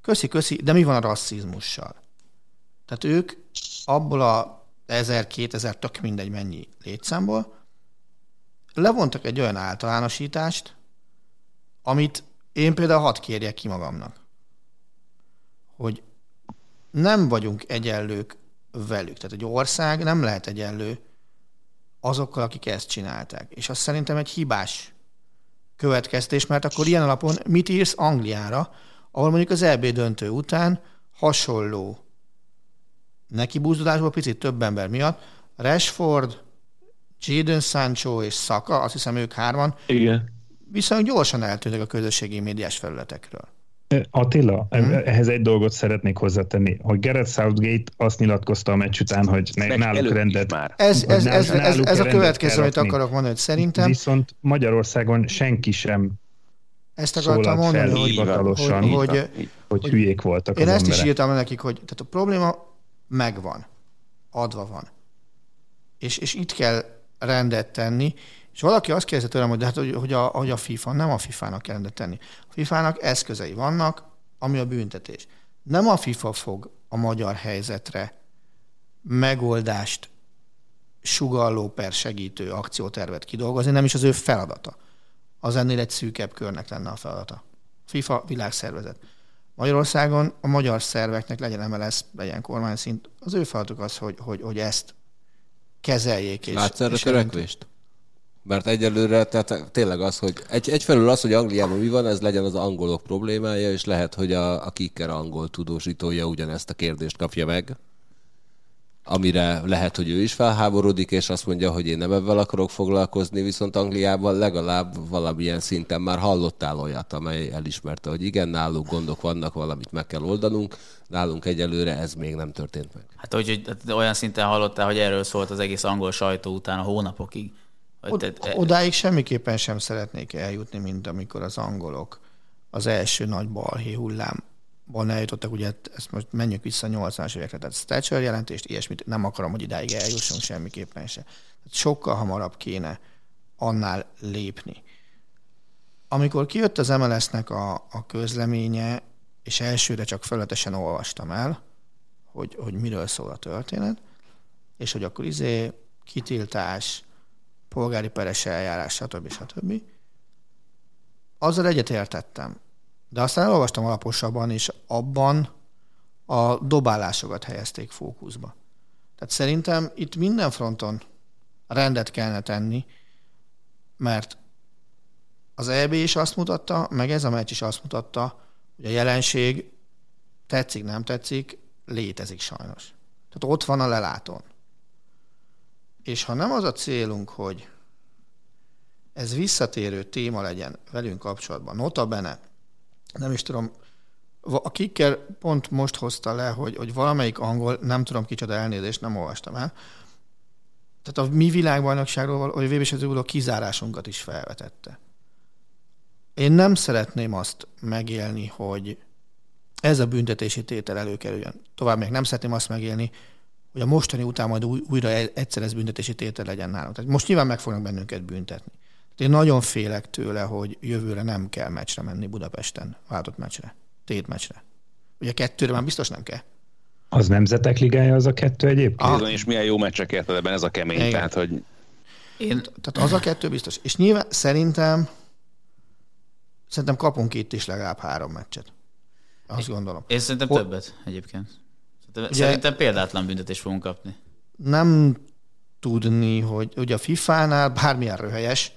köszi, köszi, de mi van a rasszizmussal? Tehát ők abból a 1000-2000, tök mindegy mennyi létszámból, levontak egy olyan általánosítást, amit én például hadd kérjek ki magamnak. Hogy nem vagyunk egyenlők velük. Tehát egy ország nem lehet egyenlő azokkal, akik ezt csinálták. És az szerintem egy hibás következtés, mert akkor ilyen alapon mit írsz Angliára, ahol mondjuk az EB döntő után hasonló neki búzdulásból picit több ember miatt. Rashford, Jadon Sancho és Saka, azt hiszem ők hárman, Igen. viszont gyorsan eltűntek a közösségi médiás felületekről. Attila, hmm. ehhez egy dolgot szeretnék hozzátenni, hogy Gareth Southgate azt nyilatkozta a meccs után, hogy ne, náluk rendet... Már. Ez, ez, ez, ez, ez a következő, amit akarok mondani, hogy szerintem... Viszont Magyarországon senki sem ezt akartam mondani, hogy, hivatalosan, hogy, hogy, hogy, hogy hülyék voltak Én ezt emberek. is írtam nekik, hogy tehát a probléma megvan, adva van. És, és itt kell rendet tenni, és valaki azt kérdezte tőlem, hogy, de hát, hogy, hogy, a, hogy a FIFA, nem a FIFA-nak kell rendet tenni. A FIFA-nak eszközei vannak, ami a büntetés. Nem a FIFA fog a magyar helyzetre megoldást sugalló per segítő akciótervet kidolgozni, nem is az ő feladata. Az ennél egy szűkebb körnek lenne a feladata. FIFA világszervezet. Magyarországon a magyar szerveknek legyen MLS, legyen kormányszint, az ő feladatuk az, hogy, hogy, hogy ezt kezeljék. És, Látsz erre törekvést? Mert egyelőre, tehát tényleg az, hogy egy, egyfelől az, hogy Angliában mi van, ez legyen az angolok problémája, és lehet, hogy a, a kicker angol tudósítója ugyanezt a kérdést kapja meg. Amire lehet, hogy ő is felháborodik, és azt mondja, hogy én nem ebben akarok foglalkozni, viszont Angliában legalább valamilyen szinten már hallottál olyat, amely elismerte, hogy igen, nálunk gondok vannak, valamit meg kell oldanunk, nálunk egyelőre ez még nem történt meg. Hát hogy, hogy hát olyan szinten hallottál, hogy erről szólt az egész angol sajtó után a hónapokig. Od- odáig semmiképpen sem szeretnék eljutni, mint amikor az angolok az első nagy balhé hullámban eljutottak, ugye ezt most menjünk vissza a 80-as évekre, tehát Thatcher jelentést, ilyesmit nem akarom, hogy idáig eljussunk semmiképpen se. Tehát sokkal hamarabb kéne annál lépni. Amikor kijött az MLS-nek a, a közleménye, és elsőre csak felületesen olvastam el, hogy, hogy miről szól a történet, és hogy akkor izé kitiltás, polgári peres eljárás, stb. stb. Azzal egyetértettem. De aztán elolvastam alaposabban, és abban a dobálásokat helyezték fókuszba. Tehát szerintem itt minden fronton rendet kellene tenni, mert az EB is azt mutatta, meg ez a meccs is azt mutatta, hogy a jelenség tetszik, nem tetszik, létezik sajnos. Tehát ott van a lelátón. És ha nem az a célunk, hogy ez visszatérő téma legyen velünk kapcsolatban, nota bene, nem is tudom, a kicker pont most hozta le, hogy, hogy valamelyik angol, nem tudom kicsoda elnézést, nem olvastam el, tehát a mi világbajnokságról, vagy vb a kizárásunkat is felvetette. Én nem szeretném azt megélni, hogy ez a büntetési tétel előkerüljön. Tovább még nem szeretném azt megélni, hogy a mostani után majd új, újra egyszer ez büntetési tétel legyen nálunk. Tehát most nyilván meg fognak bennünket büntetni. Én nagyon félek tőle, hogy jövőre nem kell meccsre menni Budapesten, váltott meccsre, tét meccsre. Ugye kettőre már biztos nem kell. Az Nemzetek Ligája az a kettő egyébként? Bizony, és milyen jó meccsek érted ebben ez a kemény, Igen. tehát hogy Én, Tehát az a kettő biztos. És nyilván szerintem szerintem kapunk itt is legalább három meccset. Azt gondolom. én szerintem Hol- többet egyébként. Szerintem, Ugye- szerintem példátlan büntetést fogunk kapni. nem tudni, hogy ugye a FIFA-nál bármilyen röhelyes,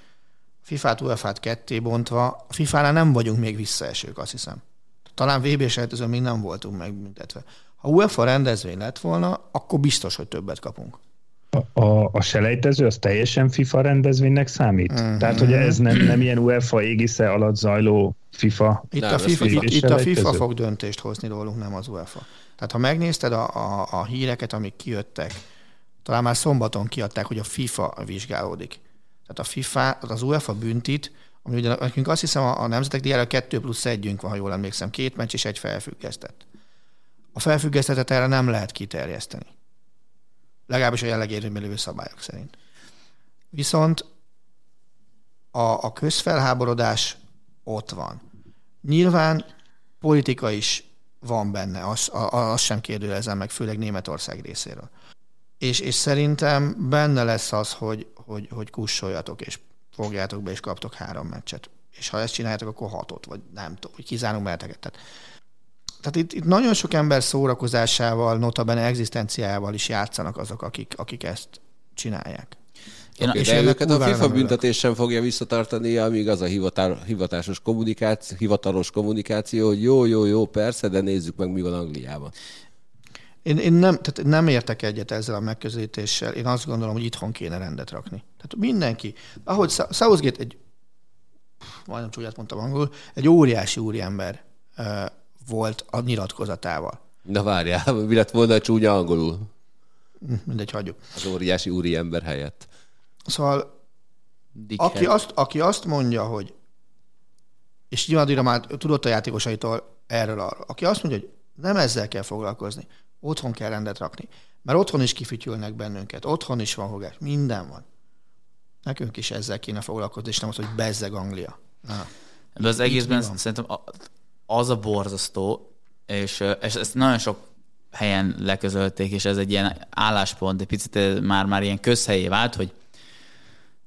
FIFA-t, UEFA-t ketté bontva, a FIFA-nál nem vagyunk még visszaesők, azt hiszem. Talán VB sejtezőn még nem voltunk megbüntetve. Ha UEFA rendezvény lett volna, akkor biztos, hogy többet kapunk. A, a, a selejtező az teljesen FIFA rendezvénynek számít? Uh-huh. Tehát, hogy ez nem, nem ilyen UEFA égisze alatt zajló FIFA Itt, Nem, a FIFA, FIFA. itt, a? FIFA fog döntést hozni rólunk, nem az UEFA. Tehát ha megnézted a, a, a híreket, amik kijöttek, talán már szombaton kiadták, hogy a FIFA vizsgálódik. Tehát a FIFA, az UEFA büntit, ami ugye nekünk azt hiszem a, a nemzetek diára 2 plusz együnk van, ha jól emlékszem, két meccs és egy felfüggesztett. A felfüggesztetet erre nem lehet kiterjeszteni. Legalábbis a jelenleg érvényben szabályok szerint. Viszont a, a közfelháborodás ott van. Nyilván politika is van benne, azt az sem kérdőjelezem meg, főleg Németország részéről. És, és szerintem benne lesz az, hogy, hogy, hogy kussoljatok, és fogjátok be, és kaptok három meccset. És ha ezt csináljátok, akkor hatot, vagy nem tudom, hogy kizárunk meheteket. Tehát, tehát itt, itt nagyon sok ember szórakozásával, notabene egzisztenciájával is játszanak azok, akik, akik ezt csinálják. Én, Okay, és de ennek őket a FIFA büntetés sem fogja visszatartani, amíg az a hivatásos kommunikáció, hivatalos kommunikáció, hogy jó, jó, jó, persze, de nézzük meg, mi van Angliában. Én, én nem, tehát nem értek egyet ezzel a megközelítéssel. Én azt gondolom, hogy itthon kéne rendet rakni. Tehát mindenki, ahogy Southgate egy, majdnem csúnyát mondtam angolul, egy óriási úriember volt a nyilatkozatával. Na várjál, mi lett volna a csúnya angolul? Hm, Mindegy, hagyjuk. Az óriási úri ember helyett. Szóval Dickhead. aki azt, aki azt mondja, hogy és nyilván már tudott a játékosaitól erről arra, aki azt mondja, hogy nem ezzel kell foglalkozni, otthon kell rendet rakni, mert otthon is kifütyülnek bennünket, otthon is van hogás, minden van. Nekünk is ezzel kéne foglalkozni, és nem az, hogy bezzeg Anglia. Na. Ebben az egészben szerintem az a borzasztó, és, és ezt nagyon sok helyen leközölték, és ez egy ilyen álláspont, egy picit már, már ilyen közhelyé vált, hogy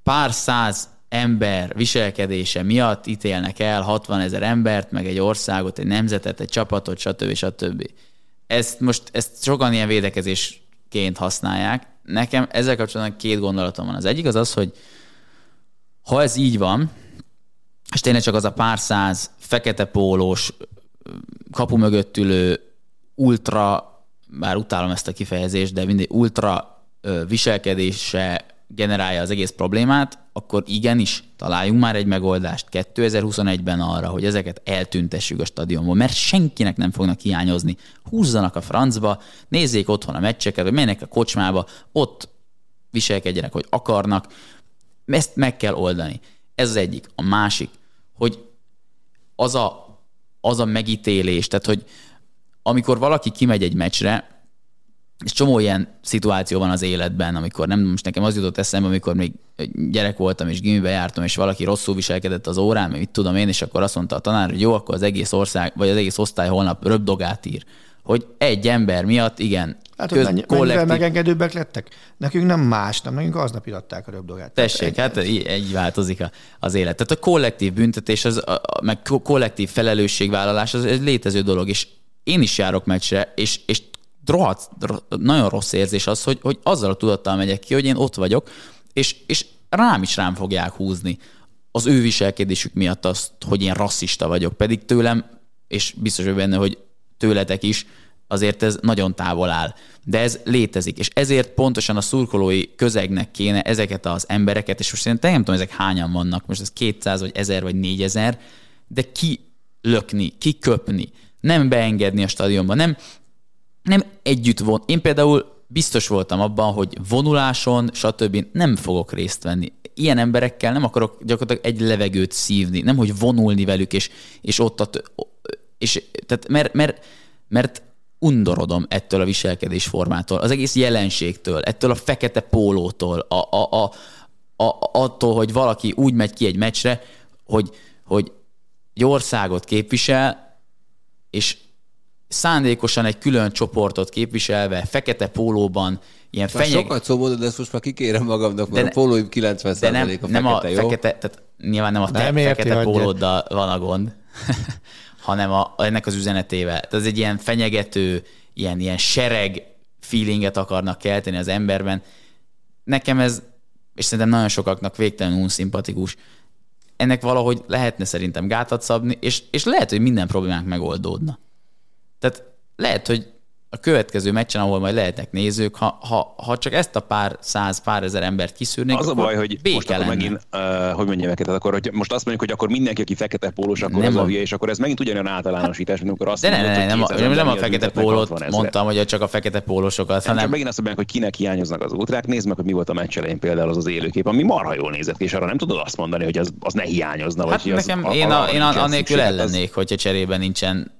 pár száz ember viselkedése miatt ítélnek el 60 ezer embert, meg egy országot, egy nemzetet, egy csapatot, stb. stb. Ezt most ezt sokan ilyen védekezésként használják. Nekem ezzel kapcsolatban két gondolatom van. Az egyik az az, hogy ha ez így van, és tényleg csak az a pár száz fekete pólós, kapu mögött ülő, ultra bár utálom ezt a kifejezést, de mindig ultra viselkedése generálja az egész problémát, akkor igenis találjunk már egy megoldást 2021-ben arra, hogy ezeket eltüntessük a stadionból, mert senkinek nem fognak hiányozni. Húzzanak a francba, nézzék otthon a meccseket, vagy menjenek a kocsmába, ott viselkedjenek, hogy akarnak. Ezt meg kell oldani. Ez az egyik. A másik, hogy az a, az a megítélés, tehát hogy amikor valaki kimegy egy meccsre, és csomó ilyen szituáció van az életben, amikor nem, most nekem az jutott eszembe, amikor még gyerek voltam, és gimibe jártam, és valaki rosszul viselkedett az órán, mit tudom én, és akkor azt mondta a tanár, hogy jó, akkor az egész ország, vagy az egész osztály holnap röpdogát ír. Hogy egy ember miatt, igen, Hát, köz, mennyi, kollektív... megengedőbbek lettek? Nekünk nem más, nem, nekünk aznap iratták a röpdogát. Tessék, egy, hát így, így változik az élet. Tehát a kollektív büntetés, az, a, meg kollektív felelősségvállalás az egy létező dolog, és én is járok meccsre, és, és rohadt, nagyon rossz érzés az, hogy, hogy azzal a tudattal megyek ki, hogy én ott vagyok, és, és rám is rám fogják húzni az ő viselkedésük miatt azt, hogy én rasszista vagyok, pedig tőlem, és biztos vagyok benne, hogy tőletek is, azért ez nagyon távol áll. De ez létezik, és ezért pontosan a szurkolói közegnek kéne ezeket az embereket, és most én nem tudom, ezek hányan vannak, most ez 200 vagy 1000 vagy 4000, de ki lökni, kiköpni, nem beengedni a stadionba, nem nem együtt von. Én például biztos voltam abban, hogy vonuláson, stb. nem fogok részt venni. Ilyen emberekkel nem akarok gyakorlatilag egy levegőt szívni, nem hogy vonulni velük, és, és ott, a, és, tehát mert, mert, mert undorodom ettől a viselkedésformától, az egész jelenségtől, ettől a fekete pólótól, a, a, a, a, attól, hogy valaki úgy megy ki egy meccsre, hogy, hogy egy országot képvisel, és szándékosan egy külön csoportot képviselve, fekete pólóban, ilyen fenyeg... Sokat szó mondod, de ezt most már kikérem magamnak, mert de, a pólóim 90 de nem, a fekete, nem a jó? fekete, tehát nyilván nem a te, nem érti, fekete pólóddal van a gond, hanem a, ennek az üzenetével. Tehát ez egy ilyen fenyegető, ilyen, ilyen sereg feelinget akarnak kelteni az emberben. Nekem ez, és szerintem nagyon sokaknak végtelenül unszimpatikus, ennek valahogy lehetne szerintem gátat szabni, és, és lehet, hogy minden problémánk megoldódna. Tehát lehet, hogy a következő meccsen, ahol majd lehetnek nézők, ha, ha, ha csak ezt a pár száz, pár ezer embert kiszűrnék, Az a baj, hogy most akkor megint, uh, hogy mondjam neked, akkor hogy most azt mondjuk, hogy akkor mindenki, aki fekete pólós, akkor nem az a hülye, és akkor ez megint ugyanolyan általánosítás, mint amikor azt De mondod, ne, ne, nem, nem, nem a fekete pólót mondtam, hogy csak a fekete pólósokat, hanem... Csak megint azt mondják, hogy kinek hiányoznak az útrák, nézd meg, hogy mi volt a meccs elején például az az élőkép, ami marha jól nézett ki, és arra nem tudod azt mondani, hogy az, az ne hiányozna. Hát vagy nekem, az, én, a, én annélkül ellennék, hogyha cserében nincsen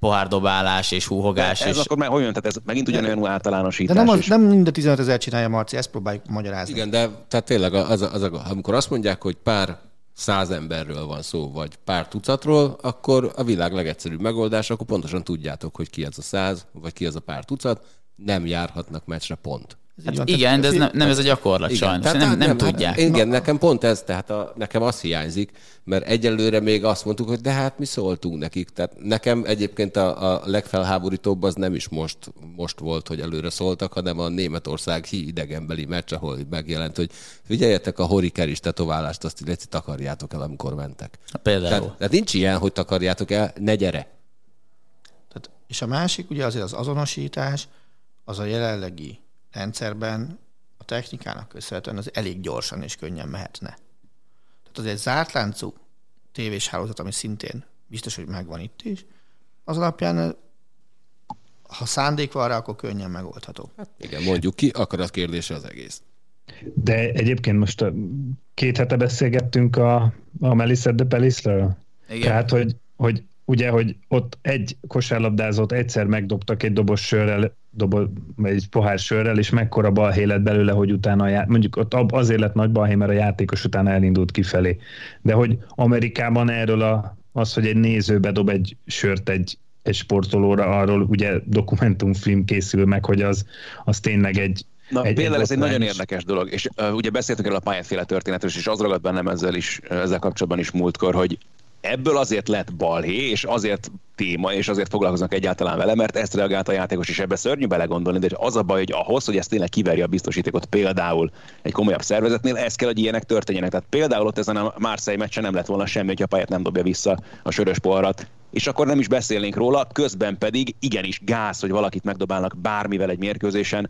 pohárdobálás és húhogás. Ez és... akkor már olyan, tehát ez megint ugyanolyan általánosítás. De nem, az, és... nem mind a 15 ezer csinálja, Marci, ezt próbáljuk magyarázni. Igen, de tehát tényleg az, az, az, amikor azt mondják, hogy pár száz emberről van szó, vagy pár tucatról, akkor a világ legegyszerűbb megoldás, akkor pontosan tudjátok, hogy ki az a száz, vagy ki az a pár tucat, nem járhatnak meccsre, pont. Hát van, igen, de ez nem, nem ez a gyakorlat igen, sajnos, tehát, nem, nem, nem tudják. Hát, igen, nekem pont ez, tehát a, nekem az hiányzik, mert egyelőre még azt mondtuk, hogy de hát mi szóltunk nekik. Tehát nekem egyébként a, a legfelháborítóbb az nem is most, most volt, hogy előre szóltak, hanem a Németország hi idegenbeli meccs, ahol megjelent, hogy figyeljetek a horiker tetoválást, azt illetve takarjátok el, amikor mentek. Például. Tehát, tehát nincs ilyen, hogy takarjátok el, ne gyere. Tehát, és a másik ugye azért az azonosítás, az a jelenlegi rendszerben a technikának köszönhetően az elég gyorsan és könnyen mehetne. Tehát az egy zárt láncú tévés hálózat, ami szintén biztos, hogy megvan itt is, az alapján ha szándék van rá, akkor könnyen megoldható. Hát igen, mondjuk ki, akkor az kérdése az egész. De egyébként most két hete beszélgettünk a, a Melissa de Pelisről. Igen. Tehát, hogy, hogy ugye, hogy ott egy kosárlabdázót egyszer megdobtak egy dobos sörrel, dobo, egy pohár sörrel, és mekkora balhé lett belőle, hogy utána, já, mondjuk ott azért lett nagy balhé, mert a játékos utána elindult kifelé. De hogy Amerikában erről a, az, hogy egy néző bedob egy sört egy, egy sportolóra, arról ugye dokumentumfilm készül meg, hogy az, az tényleg egy, Na, egy, például ez egy nagyon érdekes dolog, és uh, ugye beszéltünk el a pályaféle történetről, és az ragad bennem ezzel is, ezzel kapcsolatban is múltkor, hogy ebből azért lett balhé, és azért téma, és azért foglalkoznak egyáltalán vele, mert ezt reagált a játékos is. Ebbe szörnyű belegondolni, de az a baj, hogy ahhoz, hogy ezt tényleg kiverje a biztosítékot például egy komolyabb szervezetnél, ez kell, hogy ilyenek történjenek. Tehát például ott ezen a Marseille meccsen nem lett volna semmi, hogy a pályát nem dobja vissza a sörös poharat és akkor nem is beszélnénk róla, közben pedig igenis gáz, hogy valakit megdobálnak bármivel egy mérkőzésen,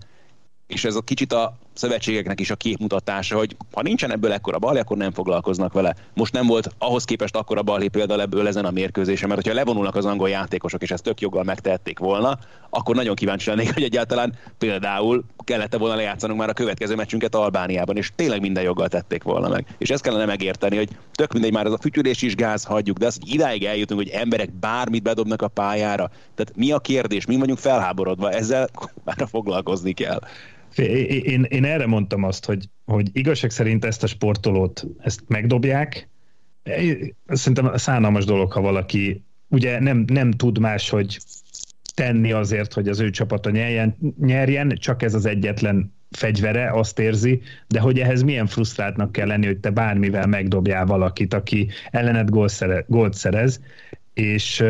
és ez a kicsit a szövetségeknek is a képmutatása, hogy ha nincsen ebből ekkora balé, akkor nem foglalkoznak vele. Most nem volt ahhoz képest akkora balé például ebből ezen a mérkőzésen, mert hogyha levonulnak az angol játékosok, és ezt tök joggal megtehették volna, akkor nagyon kíváncsi lennék, hogy egyáltalán például kellett volna lejátszanunk már a következő meccsünket Albániában, és tényleg minden joggal tették volna meg. És ezt kellene megérteni, hogy tök mindegy már az a fütyülés is gáz, hagyjuk, de az, hogy idáig eljutunk, hogy emberek bármit bedobnak a pályára. Tehát mi a kérdés, mi vagyunk felháborodva, ezzel már foglalkozni kell. Én, én erre mondtam azt, hogy, hogy igazság szerint ezt a sportolót, ezt megdobják. Szerintem szánalmas dolog, ha valaki ugye nem, nem tud más, hogy tenni azért, hogy az ő csapata nyerjen, nyerjen, csak ez az egyetlen fegyvere, azt érzi, de hogy ehhez milyen frusztráltnak kell lenni, hogy te bármivel megdobjál valakit, aki ellened gólt szerez, és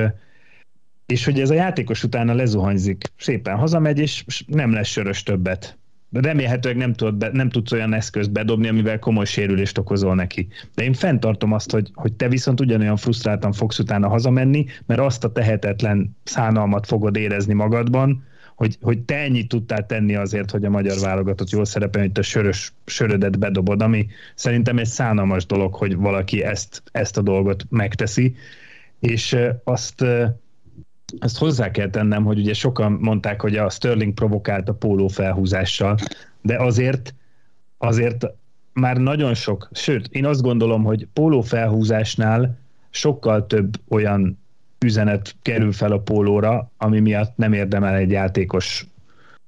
és hogy ez a játékos utána lezuhanyzik, szépen hazamegy, és nem lesz sörös többet remélhetőleg nem, tudod be, nem tudsz olyan eszközt bedobni, amivel komoly sérülést okozol neki. De én fenntartom azt, hogy, hogy te viszont ugyanolyan frusztráltan fogsz utána hazamenni, mert azt a tehetetlen szánalmat fogod érezni magadban, hogy, hogy te ennyit tudtál tenni azért, hogy a magyar válogatott jól szerepel, hogy te sörös sörödet bedobod, ami szerintem egy szánalmas dolog, hogy valaki ezt, ezt a dolgot megteszi, és azt ezt hozzá kell tennem, hogy ugye sokan mondták, hogy a Sterling provokált a póló felhúzással, de azért, azért már nagyon sok, sőt, én azt gondolom, hogy póló felhúzásnál sokkal több olyan üzenet kerül fel a pólóra, ami miatt nem érdemel egy játékos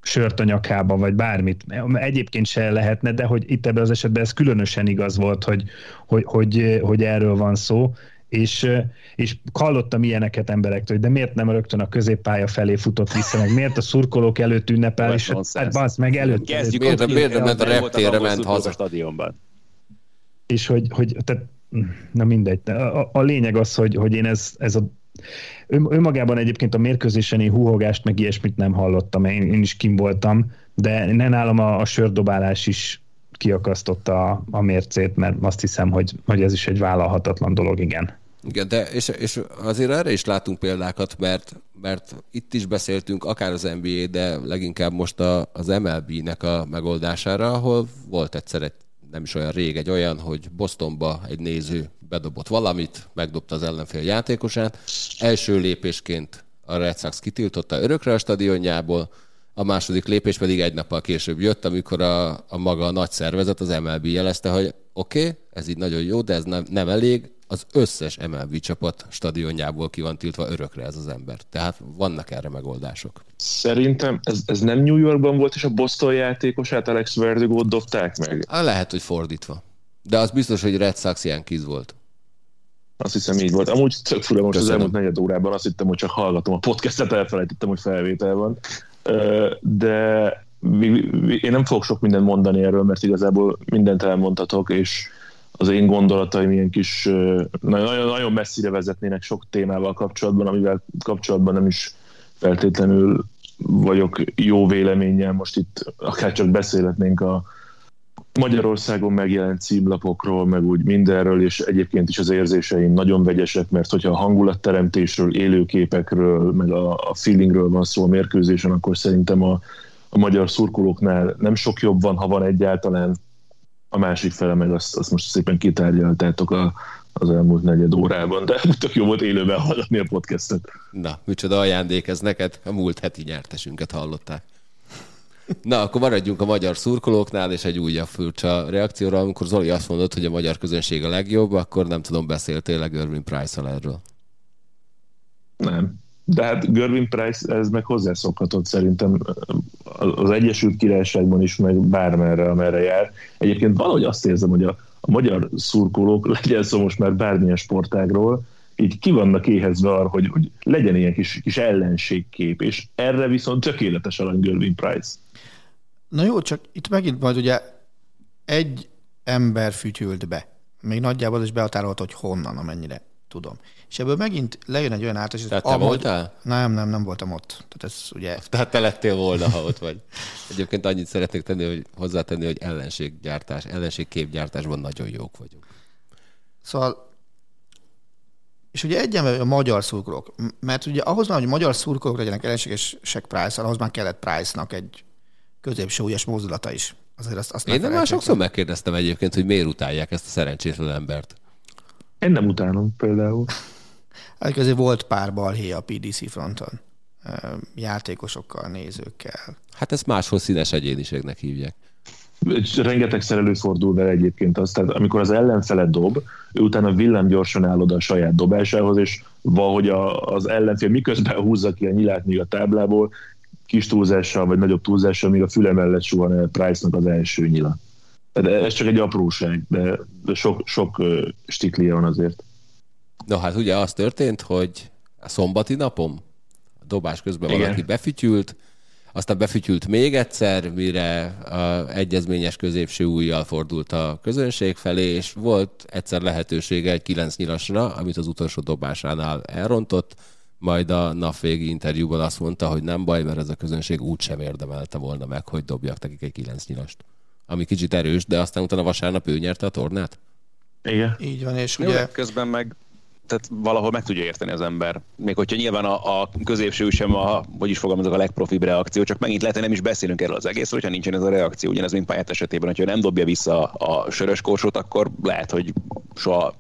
sört a nyakába, vagy bármit. Egyébként se lehetne, de hogy itt ebben az esetben ez különösen igaz volt, hogy, hogy, hogy, hogy erről van szó, és, és hallottam ilyeneket emberektől, hogy de miért nem rögtön a középpálya felé futott vissza, meg miért a szurkolók előtt ünnepel, és hát basz, meg előtt. Kezdjük, miért, miért, miért ment a reptérre, ment haza. A stadionban. És hogy, hogy tehát, na mindegy. A, a lényeg az, hogy, hogy én ez, ez a ön, önmagában egyébként a mérkőzésen én húhogást, meg ilyesmit nem hallottam, én, én is kim voltam, de ne nálam a, a sördobálás is kiakasztotta a, a mércét, mert azt hiszem, hogy, hogy ez is egy vállalhatatlan dolog, igen. Igen, de és, és azért erre is látunk példákat, mert, mert itt is beszéltünk akár az NBA, de leginkább most a, az MLB-nek a megoldására, ahol volt egyszer egy nem is olyan rég egy olyan, hogy Bostonba egy néző bedobott valamit, megdobta az ellenfél játékosát. Első lépésként a Red Sox kitiltotta örökre a stadionjából, a második lépés pedig egy nappal később jött, amikor a, a maga a nagy szervezet, az MLB jelezte, hogy oké, okay, ez így nagyon jó, de ez nem, nem elég, az összes MLB csapat stadionjából ki van tiltva örökre ez az ember. Tehát vannak erre megoldások. Szerintem ez, ez nem New Yorkban volt, és a Boston játékosát Alex Verdugo dobták meg? Lehet, hogy fordítva. De az biztos, hogy Red Sox kiz volt. Azt hiszem így volt. Amúgy tök fura most Köszönöm. az elmúlt negyed órában azt hittem, hogy csak hallgatom a podcastet, elfelejtettem, hogy felvétel van. De én nem fogok sok mindent mondani erről, mert igazából mindent elmondhatok, és az én gondolataim ilyen kis, nagyon, nagyon messzire vezetnének sok témával kapcsolatban, amivel kapcsolatban nem is feltétlenül vagyok jó véleménnyel. Most itt akár csak beszélhetnénk a Magyarországon megjelent címlapokról, meg úgy mindenről, és egyébként is az érzéseim nagyon vegyesek, mert hogyha a hangulatteremtésről, élőképekről, meg a, a feelingről van szó a mérkőzésen, akkor szerintem a, a magyar szurkolóknál nem sok jobb van, ha van egyáltalán a másik fele meg azt, azt most szépen kitárgyaltátok a, az elmúlt negyed órában, de tök jó volt élőben hallani a podcastet. Na, micsoda ajándék ez neked, a múlt heti nyertesünket hallották. Na, akkor maradjunk a magyar szurkolóknál, és egy újabb furcsa reakcióra, amikor Zoli azt mondott, hogy a magyar közönség a legjobb, akkor nem tudom, beszéltél Irving Price-al erről? Nem. De hát Gervin Price, ez meg hozzászokhatott szerintem az Egyesült Királyságban is, meg bármerre, amerre jár. Egyébként valahogy azt érzem, hogy a, a magyar szurkolók, legyen szó most már bármilyen sportágról, így ki vannak éhezve arra, hogy, hogy legyen ilyen kis, kis ellenségkép, és erre viszont tökéletes alany Gervin Price. Na jó, csak itt megint majd ugye egy ember fütyült be. Még nagyjából is behatárolt, hogy honnan, amennyire tudom. És ebből megint lejön egy olyan átesés. Tehát te voltál? Nem, nem, nem voltam ott. Tehát ez ugye... Tehát te lettél volna, ha ott vagy. Egyébként annyit szeretnék tenni, hogy hozzátenni, hogy ellenséggyártás, ellenségképgyártásban nagyon jók vagyunk. Szóval És ugye egyenben a magyar szurkolók, mert ugye ahhoz van, hogy magyar szurkolók legyenek ellenségesek price ahhoz már kellett Price-nak egy középsúlyos mozdulata is. Azért azt, azt Én nem már sokszor megkérdeztem egyébként, hogy miért utálják ezt a szerencsétlen embert. Én nem utálom például. Hát közé volt pár balhé a PDC fronton. Játékosokkal, nézőkkel. Hát ezt máshol színes egyéniségnek hívják. És Rengetegszer előfordul vele egyébként az, tehát amikor az ellenfele dob, ő utána villám gyorsan áll oda a saját dobásához, és valahogy a, az ellenfél miközben húzza ki a nyilát még a táblából, kis túlzással vagy nagyobb túlzással, még a füle mellett suhan el Price-nak az első nyila. De ez csak egy apróság, de, de sok, sok stiklia van azért. No hát ugye az történt, hogy a szombati napom a dobás közben Igen. valaki befütyült, aztán befütyült még egyszer, mire a egyezményes középső ujjal fordult a közönség felé, és volt egyszer lehetősége egy kilenc nyilasra, amit az utolsó dobásánál elrontott, majd a nap végi interjúban azt mondta, hogy nem baj, mert ez a közönség úgy sem érdemelte volna meg, hogy dobjak nekik egy kilenc nyilast. Ami kicsit erős, de aztán utána vasárnap ő nyerte a tornát. Igen. Így van, és Jó, ugye közben meg tehát valahol meg tudja érteni az ember. Még hogyha nyilván a, a középső sem a, hogy is fogalmazok, a legprofibb reakció, csak megint lehet, hogy nem is beszélünk erről az egészről, hogyha nincsen ez a reakció. Ugyanez, mint pályát esetében, hogyha nem dobja vissza a sörös korsót, akkor lehet, hogy soha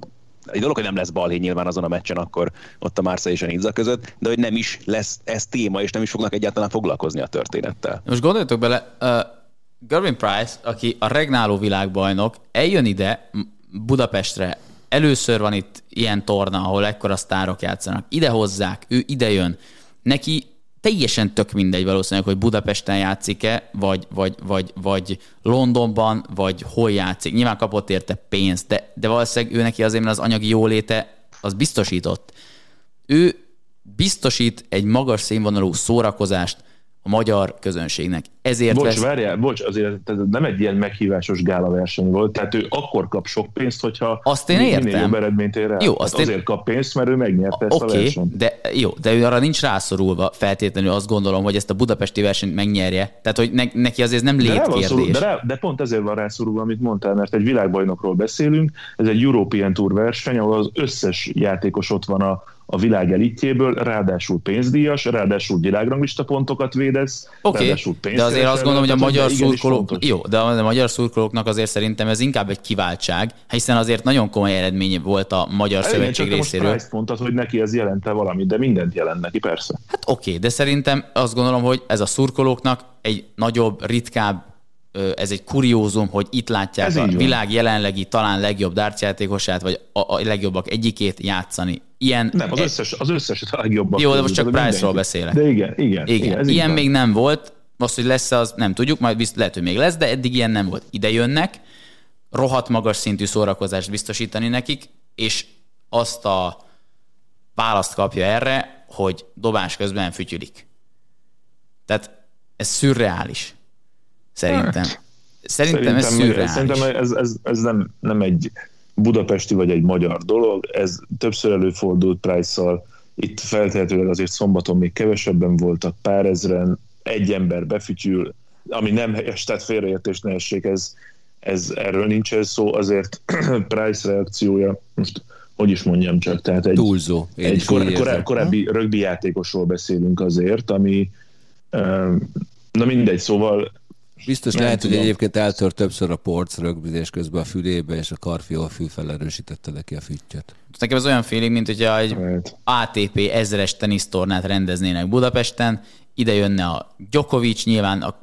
egy dolog, hogy nem lesz balhé nyilván azon a meccsen, akkor ott a Marseille és a Nizza között, de hogy nem is lesz ez téma, és nem is fognak egyáltalán foglalkozni a történettel. Most gondoljatok bele, uh, Gervin Price, aki a regnáló világbajnok, eljön ide Budapestre, először van itt ilyen torna, ahol ekkora sztárok játszanak, ide hozzák, ő ide jön, neki teljesen tök mindegy valószínűleg, hogy Budapesten játszik-e, vagy, vagy, vagy, vagy Londonban, vagy hol játszik. Nyilván kapott érte pénzt, de, de valószínűleg ő neki azért, mert az anyagi jóléte az biztosított. Ő biztosít egy magas színvonalú szórakozást a magyar közönségnek. Ezért Bocs, vesz... várjál, bocs, azért ez nem egy ilyen meghívásos gála verseny volt, tehát ő akkor kap sok pénzt, hogyha Azt én minél értem. jobb eredményt ér el. Jó, Hát azt én- azért kap pénzt, mert ő megnyerte ezt a okay, versenyt. de jó, de ő arra nincs rászorulva feltétlenül azt gondolom, hogy ezt a budapesti versenyt megnyerje. Tehát, hogy ne, neki azért nem De, létkérdés. de, rá, de pont ezért van rászorulva, amit mondtál, mert egy világbajnokról beszélünk, ez egy European Tour verseny, ahol az összes játékos ott van a, a világ elitjéből, ráadásul pénzdíjas, ráadásul világranglista pontokat védesz, Oké, ráadásul de azért azt gondolom, hogy a magyar szurkolók, jó, de a magyar szurkolóknak azért szerintem ez inkább egy kiváltság, hiszen azért nagyon komoly eredmény volt a magyar csak szövetség most részéről. Price mondtad, hogy neki ez jelente valamit, de mindent jelent neki, persze. Hát oké, de szerintem azt gondolom, hogy ez a szurkolóknak egy nagyobb, ritkább, ez egy kuriózum, hogy itt látják Ez a így van. világ jelenlegi talán legjobb dártjátékosát, vagy a, a legjobbak egyikét játszani. Ilyen, Nem, az e- összes, az összes a legjobb. Jó, de most csak Price-ról beszélek. De igen, igen. Igen, így ilyen van. még nem volt, most, hogy lesz az nem tudjuk, majd bizt, lehet, hogy még lesz, de eddig ilyen nem volt. Ide jönnek, rohadt magas szintű szórakozást biztosítani nekik, és azt a választ kapja erre, hogy dobás közben fütyülik. Tehát ez szürreális. Szerintem. Szerintem, ez szürreális. Szerintem ez, ez, ez nem, nem egy budapesti vagy egy magyar dolog, ez többször előfordult Price-szal, itt feltehetőleg azért szombaton még kevesebben voltak, pár ezren, egy ember befütyül, ami nem helyes, tehát félreértés ne essék, ez, ez erről nincs ez szó, azért Price reakciója, most hogy is mondjam csak, tehát egy, Túlzó. Én egy kor, korá, korábbi rögbi játékosról beszélünk azért, ami na mindegy, szóval Biztos Nem lehet, hogy tudom. egyébként eltört többször a porc rögbizés közben a fülébe, és a karfiol fül felerősítette neki a füttyöt. Nekem ez olyan feeling, mint hogyha egy. ATP ezres tenisztornát rendeznének Budapesten, ide jönne a Djokovic, nyilván a,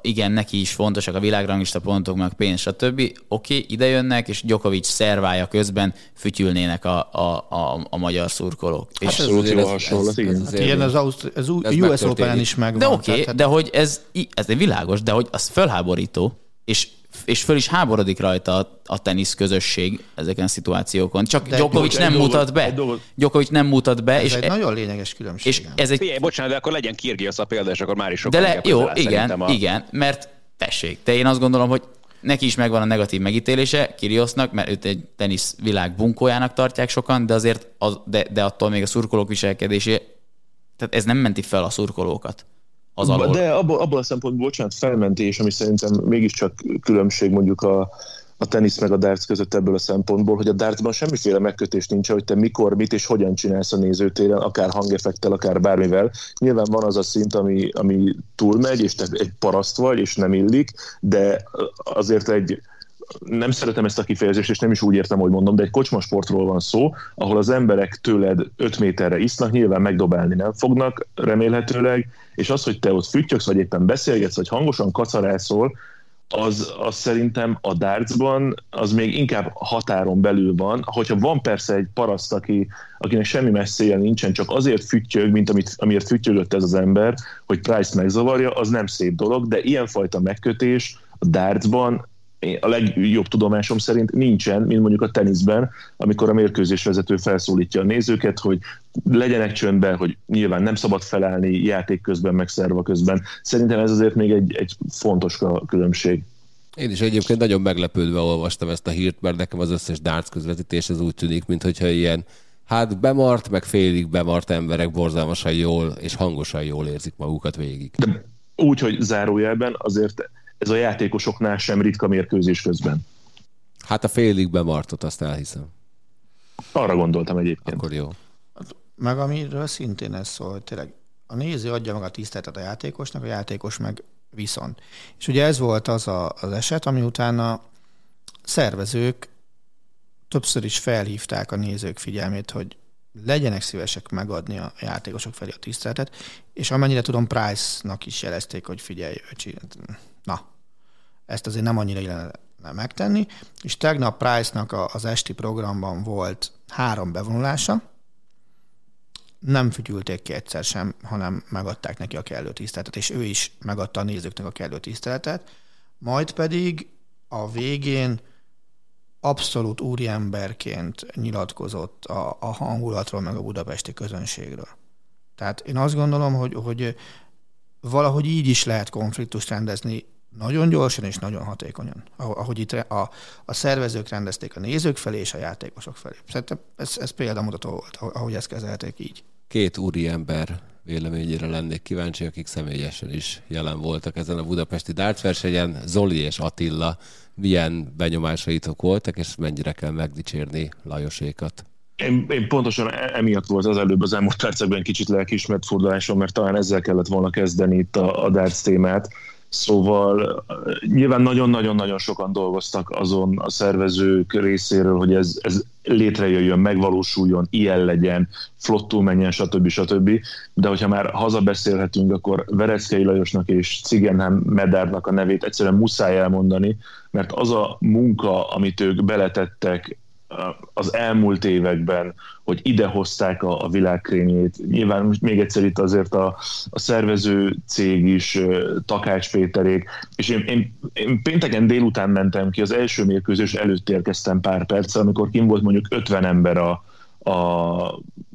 igen, neki is fontosak a világranglista pontok, meg pénz, stb. Oké, okay, ide jönnek, és Djokovic szervája közben fütyülnének a, a, a, a magyar szurkolók. És Hát ez Abszolút azért jó ez- hasonlat, ez- igen. ez ilyen az, Ausztri- az Ez US. Open-en is megvan. De oké, okay, tehát- de hogy ez, ez egy világos, de hogy az fölháborító, és, és föl is háborodik rajta a, a tenisz közösség ezeken a szituációkon. Csak De Djokovic bocs, nem mutat be. Djokovic nem mutat be, Ez és, egy e- nagyon lényeges különbség. és ez egy Figyelj, bocsánat, de akkor legyen Kirgios a példa, és akkor már is sokkal De le, jó, igen, a- igen, mert tessék, de én azt gondolom, hogy neki is megvan a negatív megítélése, Kyrgiosnak, mert őt egy tenisz világ bunkójának tartják sokan, de azért, az, de, de attól még a szurkolók viselkedésé, tehát ez nem menti fel a szurkolókat az alól. De abból, abból a szempontból, bocsánat, felmentés, ami szerintem mégiscsak különbség mondjuk a, a tenisz meg a darts között ebből a szempontból, hogy a dartsban semmiféle megkötés nincs, hogy te mikor, mit és hogyan csinálsz a nézőtéren, akár hangeffektel, akár bármivel. Nyilván van az a szint, ami, ami túlmegy, és te egy paraszt vagy, és nem illik, de azért egy nem szeretem ezt a kifejezést, és nem is úgy értem, hogy mondom, de egy kocsmasportról van szó, ahol az emberek tőled 5 méterre isznak, nyilván megdobálni nem fognak, remélhetőleg, és az, hogy te ott füttyöksz, vagy éppen beszélgetsz, vagy hangosan kacarászol, az, az szerintem a dartsban az még inkább határon belül van. Hogyha van persze egy paraszt, aki, akinek semmi messzéje nincsen, csak azért füttyög, mint amit, amiért füttyögött ez az ember, hogy Price megzavarja, az nem szép dolog, de ilyenfajta megkötés a dartsban a legjobb tudomásom szerint nincsen, mint mondjuk a teniszben, amikor a mérkőzésvezető felszólítja a nézőket, hogy legyenek csöndben, hogy nyilván nem szabad felállni játék közben, meg szerva közben. Szerintem ez azért még egy, egy fontos különbség. Én is egyébként nagyon meglepődve olvastam ezt a hírt, mert nekem az összes darts közvetítés az úgy tűnik, mintha ilyen hát bemart, meg félig bemart emberek borzalmasan jól és hangosan jól érzik magukat végig. De úgy, hogy zárójelben azért ez a játékosoknál sem ritka mérkőzés közben. Hát a félig bemartot, azt elhiszem. Arra gondoltam egyébként. Akkor jó. Meg amiről szintén ez szól, hogy tényleg a néző adja meg a tiszteletet a játékosnak, a játékos meg viszont. És ugye ez volt az a, az eset, ami utána szervezők többször is felhívták a nézők figyelmét, hogy legyenek szívesek megadni a játékosok felé a tiszteletet, és amennyire tudom, Price-nak is jelezték, hogy figyelj, öcsi, na, ezt azért nem annyira illene megtenni, és tegnap Price-nak az esti programban volt három bevonulása, nem fütyülték ki egyszer sem, hanem megadták neki a kellő tiszteletet, és ő is megadta a nézőknek a kellő tiszteletet, majd pedig a végén abszolút úriemberként nyilatkozott a, a hangulatról, meg a budapesti közönségről. Tehát én azt gondolom, hogy, hogy valahogy így is lehet konfliktust rendezni nagyon gyorsan és nagyon hatékonyan, ahogy itt a, a szervezők rendezték a nézők felé és a játékosok felé. Szerintem ez, ez példamutató volt, ahogy ezt kezelték így. Két úri ember véleményére lennék kíváncsi, akik személyesen is jelen voltak ezen a budapesti dártversenyen. Zoli és Attila, milyen benyomásaitok voltak, és mennyire kell megdicsérni Lajosékat? Én, én pontosan e- emiatt volt az előbb az elmúlt percekben kicsit lelkiismert fordulásom, mert talán ezzel kellett volna kezdeni itt a, a darts témát. Szóval nyilván nagyon-nagyon-nagyon sokan dolgoztak azon a szervezők részéről, hogy ez, ez létrejöjjön, megvalósuljon, ilyen legyen, flottul menjen, stb. stb. De hogyha már hazabeszélhetünk, akkor Vereckei Lajosnak és Cigenhám Medárnak a nevét egyszerűen muszáj elmondani, mert az a munka, amit ők beletettek az elmúlt években, hogy idehozták a, a világkrémjét. Nyilván még egyszer itt azért a, a szervező cég is, Takács Péterék, és én, én, én pénteken délután mentem ki, az első mérkőzés előtt érkeztem pár perccel, amikor kim volt mondjuk 50 ember a, a,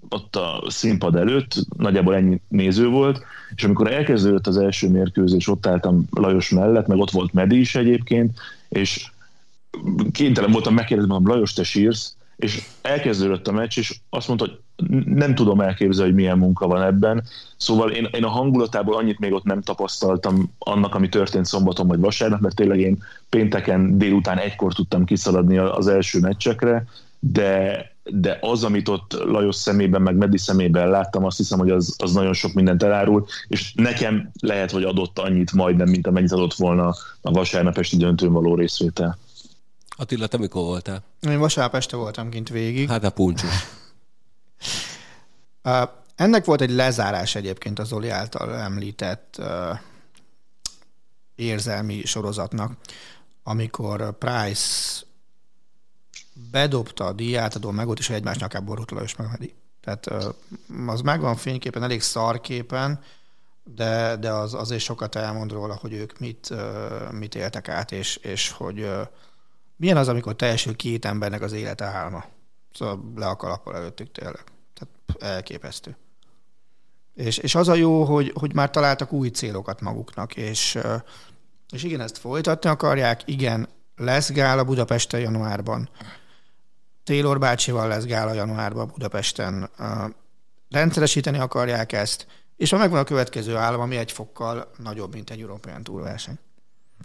ott a színpad előtt, nagyjából ennyi néző volt, és amikor elkezdődött az első mérkőzés, ott álltam Lajos mellett, meg ott volt Medi is egyébként, és kénytelen voltam megkérdezni, hogy Lajos, te sírsz, és elkezdődött a meccs, és azt mondta, hogy nem tudom elképzelni, hogy milyen munka van ebben. Szóval én, én a hangulatából annyit még ott nem tapasztaltam annak, ami történt szombaton vagy vasárnap, mert tényleg én pénteken délután egykor tudtam kiszaladni az első meccsekre, de, de az, amit ott Lajos szemében, meg Medi szemében láttam, azt hiszem, hogy az, az nagyon sok mindent elárul, és nekem lehet, hogy adott annyit majdnem, mint amennyit adott volna a vasárnap esti döntőn való részvétel. Attila, te mikor voltál? Én vasárnap este voltam kint végig. Hát a puncsus. uh, ennek volt egy lezárás egyébként az Zoli által említett uh, érzelmi sorozatnak, amikor Price bedobta a díjátadó megot, és egymás nyakából rúgta és megmedi. Tehát az megvan fényképen, elég szarképen, de, de az azért sokat elmond róla, hogy ők mit, mit éltek át, és, és hogy milyen az, amikor teljesül két embernek az élete álma? Szóval le a kalappal előttük tényleg. Tehát elképesztő. És, és az a jó, hogy, hogy már találtak új célokat maguknak, és, és igen, ezt folytatni akarják, igen, lesz gála Budapesten januárban, Taylor bácsival lesz gála januárban Budapesten, rendszeresíteni akarják ezt, és ha megvan a következő állam, ami egy fokkal nagyobb, mint egy European Tour verseny.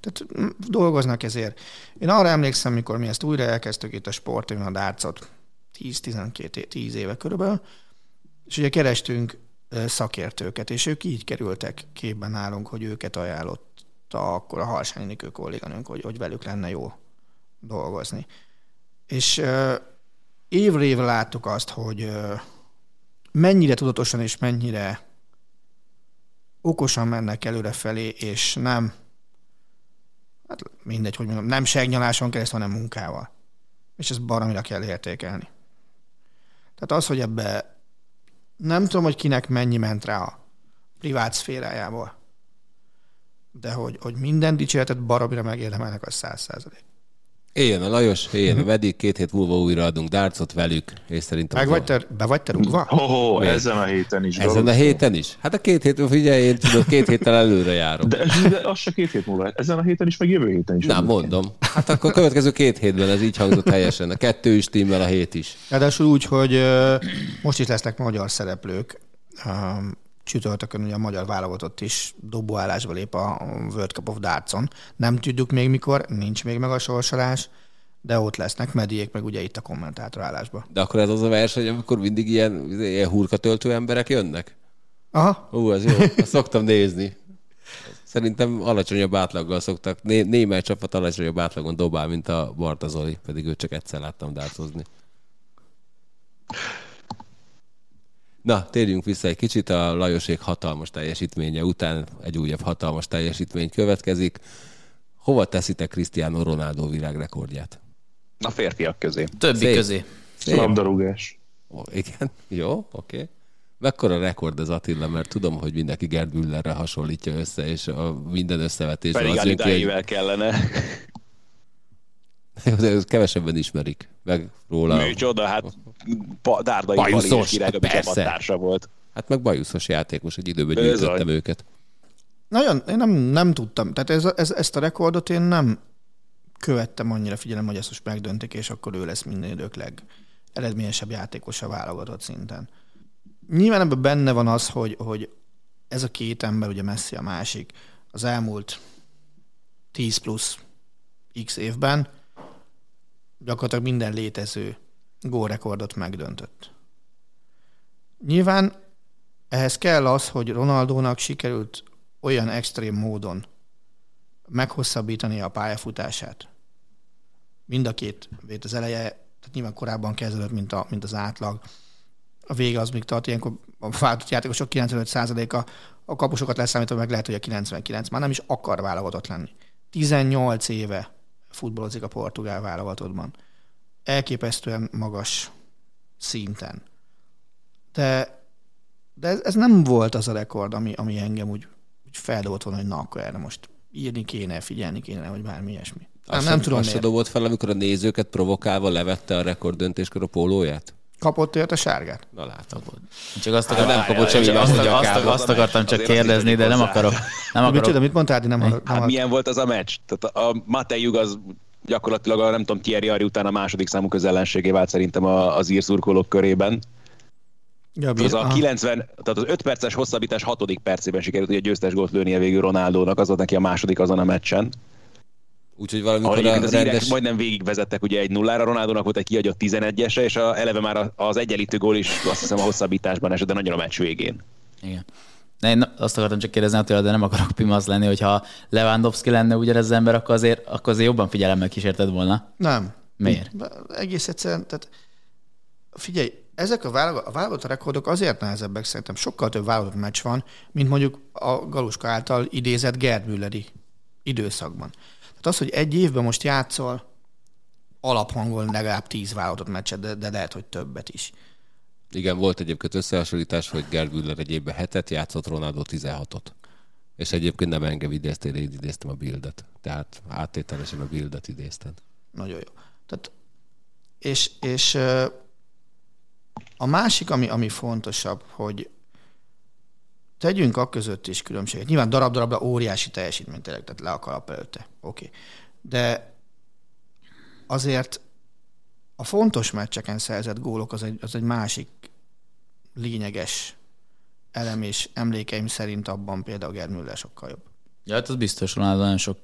Tehát dolgoznak ezért. Én arra emlékszem, mikor mi ezt újra elkezdtük itt a sportön a dárcot, 10-12 10 éve körülbelül, és ugye kerestünk szakértőket, és ők így kerültek képben nálunk, hogy őket ajánlotta akkor a Harsányi Nikő kolléganőnk, hogy, hogy velük lenne jó dolgozni. És uh, évre láttuk azt, hogy mennyire tudatosan és mennyire okosan mennek előre felé, és nem, hát mindegy, hogy mondom, nem segnyaláson keresztül, hanem munkával. És ezt baromira kell értékelni. Tehát az, hogy ebbe nem tudom, hogy kinek mennyi ment rá a privát szférájából, de hogy, hogy minden dicséretet baromira megérdemelnek, az száz százalék. Éljen a Lajos, éljen a Vedik, két hét múlva újra adunk dárcot velük, és szerintem... Meg vagy te, be vagy te rúgva? Ho, ho, ezen a héten is. Ezen a héten is? Hát a két hét, figyelj, én tudod, két héttel előre járok. De, de az se két hét múlva. Ezen a héten is, meg jövő héten is. Nem, mondom. Hát akkor a következő két hétben ez így hangzott helyesen. A kettő is timmel, a hét is. Ráadásul úgy, hogy most is lesznek magyar szereplők. Csütörtökön ugye a magyar válogatott is dobóállásba lép a World Cup of Dartson. Nem tudjuk még mikor, nincs még meg a sorsolás, de ott lesznek mediék, meg ugye itt a kommentátorálásban. De akkor ez az a verseny, amikor mindig ilyen, ilyen hurkatöltő emberek jönnek? Aha. Ú, ez jó. Azt szoktam nézni. Szerintem alacsonyabb átlaggal szoktak. Né- némely csapat alacsonyabb átlagon dobál, mint a Barta Zoli, pedig őt csak egyszer láttam dártozni. Na, térjünk vissza egy kicsit. A Lajosék hatalmas teljesítménye után egy újabb hatalmas teljesítmény következik. Hova teszitek Cristiano Ronaldo világrekordját? A férfiak közé. Többi Szép. közé. Szép. Labdarúgás. Ó, igen, jó, oké. Okay. Mekkora rekord ez Attila, mert tudom, hogy mindenki Gerd Müllerre hasonlítja össze, és a minden összevetésben Pedig az jön ki, hogy kellene. de kevesebben ismerik meg róla. Műcsoda, hát pa, Dárdai Bajuszos, Pali és király, hát csapattársa volt. Hát meg bajuszos játékos, egy időben gyűjtöttem őket. Nagyon, én nem, nem tudtam. Tehát ez, ez, ezt a rekordot én nem követtem annyira figyelem, hogy ezt most megdöntik, és akkor ő lesz minden idők legeredményesebb játékos a válogatott szinten. Nyilván ebben benne van az, hogy, hogy ez a két ember, ugye Messi a másik, az elmúlt 10 plusz x évben gyakorlatilag minden létező gólrekordot megdöntött. Nyilván ehhez kell az, hogy Ronaldónak sikerült olyan extrém módon meghosszabbítani a pályafutását. Mind a két vét az eleje, tehát nyilván korábban kezdődött, mint, a, mint az átlag. A vége az még tart, ilyenkor a váltott játékosok 95%-a a kapusokat leszámítva meg lehet, hogy a 99 már nem is akar válogatott lenni. 18 éve futballozik a portugál válogatottban. Elképesztően magas szinten. De, de ez, ez nem volt az a rekord, ami, ami engem úgy, úgy feldobott volna, hogy na, akkor erre most írni kéne, figyelni kéne, vagy bármi ilyesmi. Nem, Azt nem se- tudom azt se dobott fel, amikor a nézőket provokálva levette a rekorddöntéskor a pólóját? Kapott olyat a sárgát? Na látod. Csak azt, Hát akar, nem kapott semmi csak azt, azt, azt, akartam csak kérdezni, de nem akarok. Nem akarok. mit mondtál? Nem, nem Hát milyen volt az a meccs? Tehát a Matejug az gyakorlatilag a, nem tudom, Thierry Ari után a második számú közellenségé vált szerintem a, az írszurkolók körében. Ja, Az a aha. 90, tehát az 5 perces hosszabbítás 6. percében sikerült ugye győztes gólt lőnie végül Ronaldónak, az volt neki a második azon a meccsen. Úgyhogy valamikor egyébként a az írek rendes... majdnem végigvezettek ugye egy nullára, Ronaldónak volt egy kiadott 11-ese, és a, eleve már a- az egyenlítő gól is azt hiszem a hosszabbításban esett, de nagyon a meccs végén. Igen. De én azt akartam csak kérdezni attól, de nem akarok pimasz lenni, hogyha Lewandowski lenne ugyanez az ember, akkor azért, akkor azért jobban figyelemmel kísérted volna. Nem. Miért? Egész egyszerűen, tehát figyelj, ezek a, válogat, a válogatott rekordok azért nehezebbek, szerintem sokkal több válogatott meccs van, mint mondjuk a Galuska által idézett Gerd Mülleri időszakban. Tehát az, hogy egy évben most játszol, alaphangon legalább tíz válogatott meccset, de, de lehet, hogy többet is. Igen, volt egyébként összehasonlítás, hogy Gerd Müller egy évben hetet játszott, Ronaldo 16-ot. És egyébként nem engem idéztél, én idéztem a bildet. Tehát áttételesen a bildet idézted. Nagyon jó. Tehát, és, és a másik, ami, ami fontosabb, hogy tegyünk a között is különbséget. Nyilván darab-darabra óriási teljesítmény tényleg, tehát le a kalap előtte. Oké. Okay. De azért a fontos meccseken szerzett gólok az egy, az egy másik lényeges elem, és emlékeim szerint abban például Gerd Müller sokkal jobb. Ja, hát az biztos, Ronaldo nagyon sok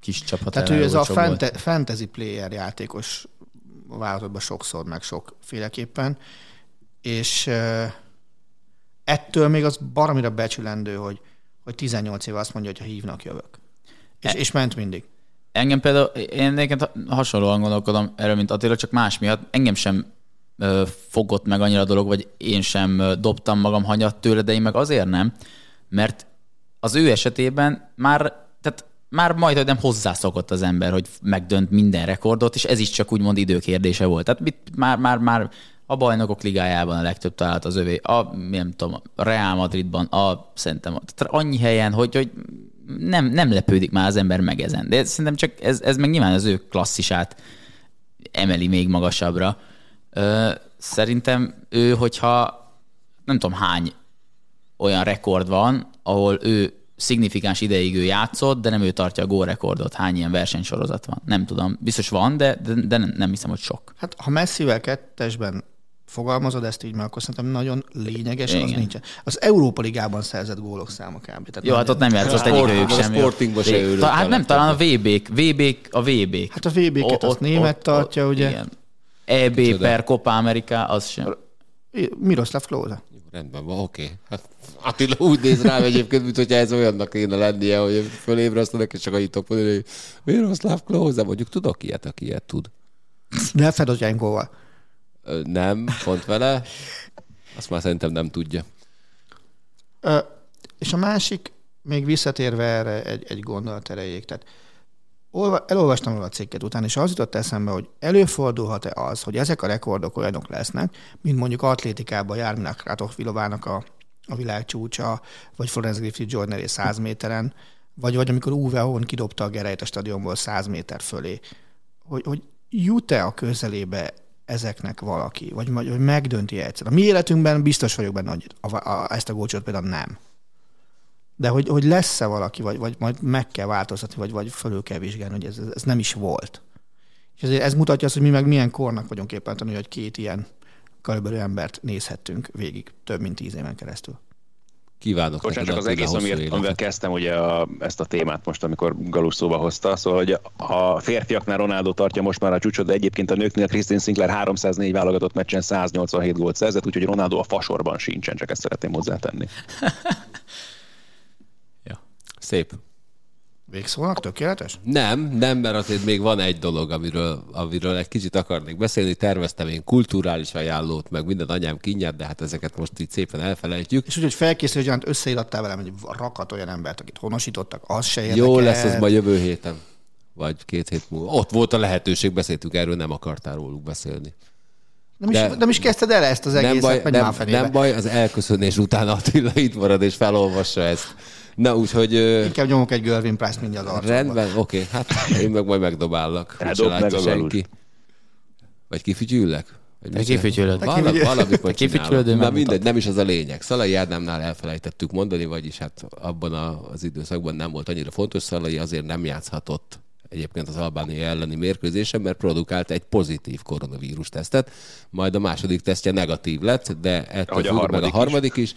kis csapat Tehát ő ez a fante- fantasy player játékos vállalatban sokszor, meg sokféleképpen, és ettől még az baromira becsülendő, hogy, hogy 18 éve azt mondja, hogy ha hívnak, jövök. És, E- és ment mindig. Engem például, én egyébként hasonlóan gondolkodom erről, mint Attila, csak más miatt. Engem sem ö, fogott meg annyira a dolog, vagy én sem ö, dobtam magam hanyat tőle, de én meg azért nem, mert az ő esetében már, tehát már majd hogy nem hozzászokott az ember, hogy megdönt minden rekordot, és ez is csak úgymond időkérdése volt. Tehát mit, már, már, már a bajnokok ligájában a legtöbb talált az övé, a, nem tudom, a Real Madridban, a szerintem annyi helyen, hogy, hogy nem, nem lepődik már az ember meg ezen. De szerintem csak ez, ez meg nyilván az ő klasszisát emeli még magasabbra. Ö, szerintem ő, hogyha nem tudom hány olyan rekord van, ahol ő szignifikáns ideig ő játszott, de nem ő tartja a gólrekordot. Hány ilyen versenysorozat van? Nem tudom. Biztos van, de, de, de nem hiszem, hogy sok. Hát ha messzivel kettesben fogalmazod ezt így, mert akkor szerintem nagyon lényeges, az Igen. nincsen. Az Európa Ligában szerzett gólok száma kb. Tehát Jó, hát ott nem játszott Sport- egyik őjük a sem. Sportingba se őrült Ta- a Hát nem, talán a VB-k, VB-k, a VB-k. Hát a VB-ket azt német tartja, ugye? Igen. EB Kicsoda. per Copa America, az sem. Miroslav Klose. Rendben van, oké. Hát Attila úgy néz rám egyébként, mint hogyha ez olyannak kéne lennie, hogy fölébresztenek, és csak annyit tudok mondani, hogy Miroslav Klose, mondjuk tudok ilyet, aki ilyet tud. De Fedotyánkóval. Nem, pont vele. Azt már szerintem nem tudja. Ö, és a másik, még visszatérve erre egy, egy gondolat erejéig, tehát olva, elolvastam róla a cikket után, és az jutott eszembe, hogy előfordulhat-e az, hogy ezek a rekordok olyanok lesznek, mint mondjuk atlétikában Járminak Kratochvilovának a, a világcsúcsa, vagy Florence Griffith Joyneré 100 méteren, vagy, vagy amikor Uwe Horn kidobta a gerejt a stadionból 100 méter fölé, hogy, hogy jut-e a közelébe ezeknek valaki, vagy, vagy megdönti egyszer. A mi életünkben biztos vagyok benne, hogy a, a, ezt a gólcsot például nem. De hogy, hogy lesz-e valaki, vagy, vagy majd meg kell változtatni, vagy, vagy fölül kell vizsgálni, hogy ez, ez, ez nem is volt. És ezért ez mutatja azt, hogy mi meg milyen kornak vagyunk éppen tanulni, hogy két ilyen körülbelül embert nézhettünk végig több mint tíz éven keresztül. Kívánok Bocsánat, csak az egész, amiért, amivel kezdtem ugye a, ezt a témát most, amikor Galus szóba hozta, szóval, hogy a férfiaknál Ronaldo tartja most már a csúcsot, de egyébként a nőknél Christine Sinclair 304 válogatott meccsen 187 gólt szerzett, úgyhogy Ronaldo a fasorban sincsen, csak ezt szeretném hozzátenni. Szép. Végszónak tökéletes? Nem, nem, mert azért még van egy dolog, amiről, amiről egy kicsit akarnék beszélni. Terveztem én kulturális ajánlót, meg minden anyám kinyert, de hát ezeket most így szépen elfelejtjük. És úgy, hogy felkészülő gyanánt összeírattál velem egy rakat olyan embert, akit honosítottak, az se érdekel. Jó lesz az majd jövő héten, vagy két hét múlva. Ott volt a lehetőség, beszéltünk erről, nem akartál róluk beszélni. Nem is, de- nem is kezdted el ezt az Nem egészet, baj, nem, már fenébe. nem baj, az elköszönés után Attila itt marad és felolvassa ezt. Na, úgyhogy Inkább nyomok egy Görvin Price mindjárt arcomba. rendben, oké, hát én meg majd megdobállak. Hát úgyse dob meg látja a senki. Vagy kifütyüllek? Te kifütyülöd. Valami, Te kifütyülöd, Na mindegy, nem is az a lényeg. Szalai Ádámnál elfelejtettük mondani, vagyis hát abban a, az időszakban nem volt annyira fontos. Szalai azért nem játszhatott egyébként az Albánia elleni mérkőzésen, mert produkált egy pozitív koronavírus tesztet, majd a második tesztje negatív lett, de ettől Ahogy a függ, meg a harmadik is. harmadik is,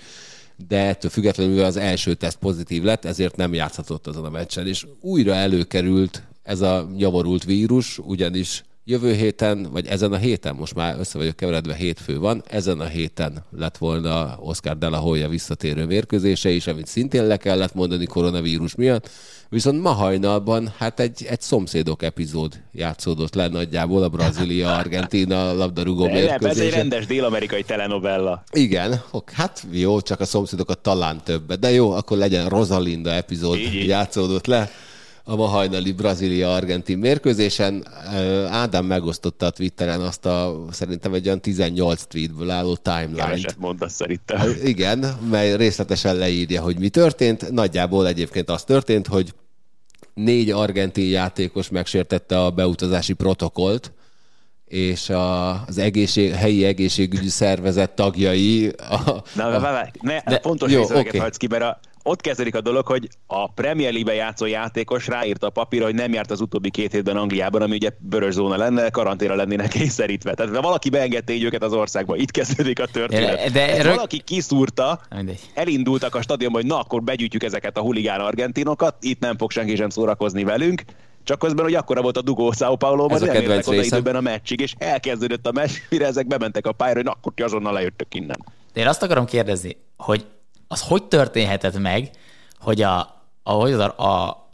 de ettől függetlenül az első teszt pozitív lett, ezért nem játszhatott azon a meccsen, és újra előkerült ez a nyavorult vírus, ugyanis jövő héten, vagy ezen a héten, most már össze vagyok keveredve, hétfő van, ezen a héten lett volna Oscar de la Hoya visszatérő mérkőzése is, amit szintén le kellett mondani koronavírus miatt, viszont ma hajnalban hát egy, egy szomszédok epizód játszódott le nagyjából a Brazília-Argentina labdarúgó Nem, ez egy mérkőzésen. rendes dél-amerikai telenovella. Igen, hát jó, csak a szomszédokat talán többet, de jó, akkor legyen Rosalinda epizód Így, játszódott le a ma hajnali Brazília-Argentin mérkőzésen. Ádám megosztotta a Twitteren azt a szerintem egy olyan 18 tweetből álló timeline-t. Keveset mondasz szerintem. Igen, mely részletesen leírja, hogy mi történt. Nagyjából egyébként az történt, hogy négy argentin játékos megsértette a beutazási protokolt, és a, az egészség, helyi egészségügyi szervezet tagjai a, Na, a, ne, De- fontos jó, hagysz ki, mert a, ott kezdődik a dolog, hogy a Premier League-ben játszó játékos ráírta a papírra, hogy nem járt az utóbbi két hétben Angliában, ami ugye vörös zóna lenne, karanténra lennének kényszerítve. Tehát valaki beengedte így őket az országba, itt kezdődik a történet. De- de rög- valaki kiszúrta, mindegy. elindultak a stadionba, hogy na, akkor begyűjtjük ezeket a huligán argentinokat, itt nem fog senki sem szórakozni velünk, Csak közben, hogy akkora volt a dugó Sao Paulo-ban, nem értek oda időben a meccsig, és elkezdődött a meccs, mire ezek bementek a pályára, hogy na, akkor ti azonnal lejöttök innen. De én azt akarom kérdezni, hogy az hogy történhetett meg, hogy a, ahogy az, a, a,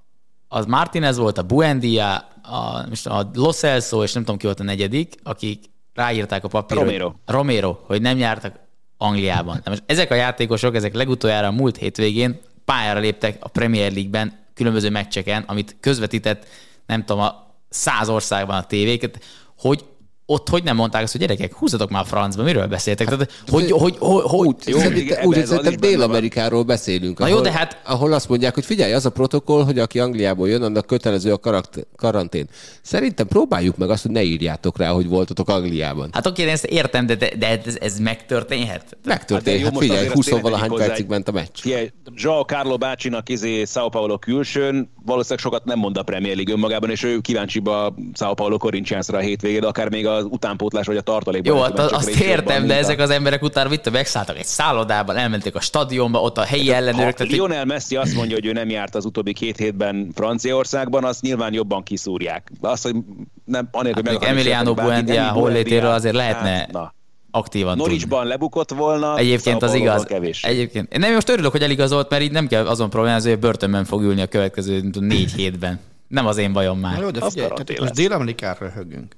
az Martinez volt, a Buendia, a, most a Lo Celso, és nem tudom ki volt a negyedik, akik ráírták a papírra. Romero. Hogy, Romero, hogy nem jártak Angliában. De most ezek a játékosok, ezek legutoljára a múlt hétvégén pályára léptek a Premier League-ben, különböző meccseken, amit közvetített, nem tudom, a száz országban a tévéket, hogy ott hogy nem mondták azt, hogy gyerekek, húzzatok már a francba, miről beszéltek? Tehát, hogy, hogy, hogy, hogy, Jó, Szerintem, úgy, szerintem. Dél-Amerikáról beszélünk. Na jó, de hát- Ahol azt mondják, hogy figyelj, az a protokoll, hogy aki Angliából jön, annak kötelező a karakt- karantén. Szerintem próbáljuk meg azt, hogy ne írjátok rá, hogy voltatok Angliában. Hát oké, én ezt értem, de, de, de ez, ez megtörténhet? Megtörtént, jó, hát figyelj, azért azt 20 valahány percig ment a meccs. Figyelj, Joao Carlo bácsinak izé Sao Paulo külsőn, valószínűleg sokat nem mond a Premier League önmagában, és ő kíváncsi a Sao Paulo Corinthiansra a hétvégén, akár még az utánpótlás vagy a tartalékban. Jó, hát azt értem, de ezek az emberek utána mit megszálltak egy szállodában, elmentek a stadionba, ott a helyi ellenőrök. Ha Tehát, hogy- Lionel Messi azt mondja, hogy ő nem járt az utóbbi két hétben Franciaországban, azt nyilván jobban kiszúrják. Azt, hogy nem, anélkül, Hát meg mondjuk akarnak Emiliano Buendia hollétéről azért hát, lehetne na. aktívan. Norwichban lebukott volna, Egyébként az igaz. Kevés. Egyébként. Én nem most örülök, hogy eligazolt, mert így nem kell azon problémázni, hogy börtönben fog ülni a következő négy hétben. Nem az én bajom Na már. jó, de Az figyelj, tehát most. Dél-Amerikára röhögünk.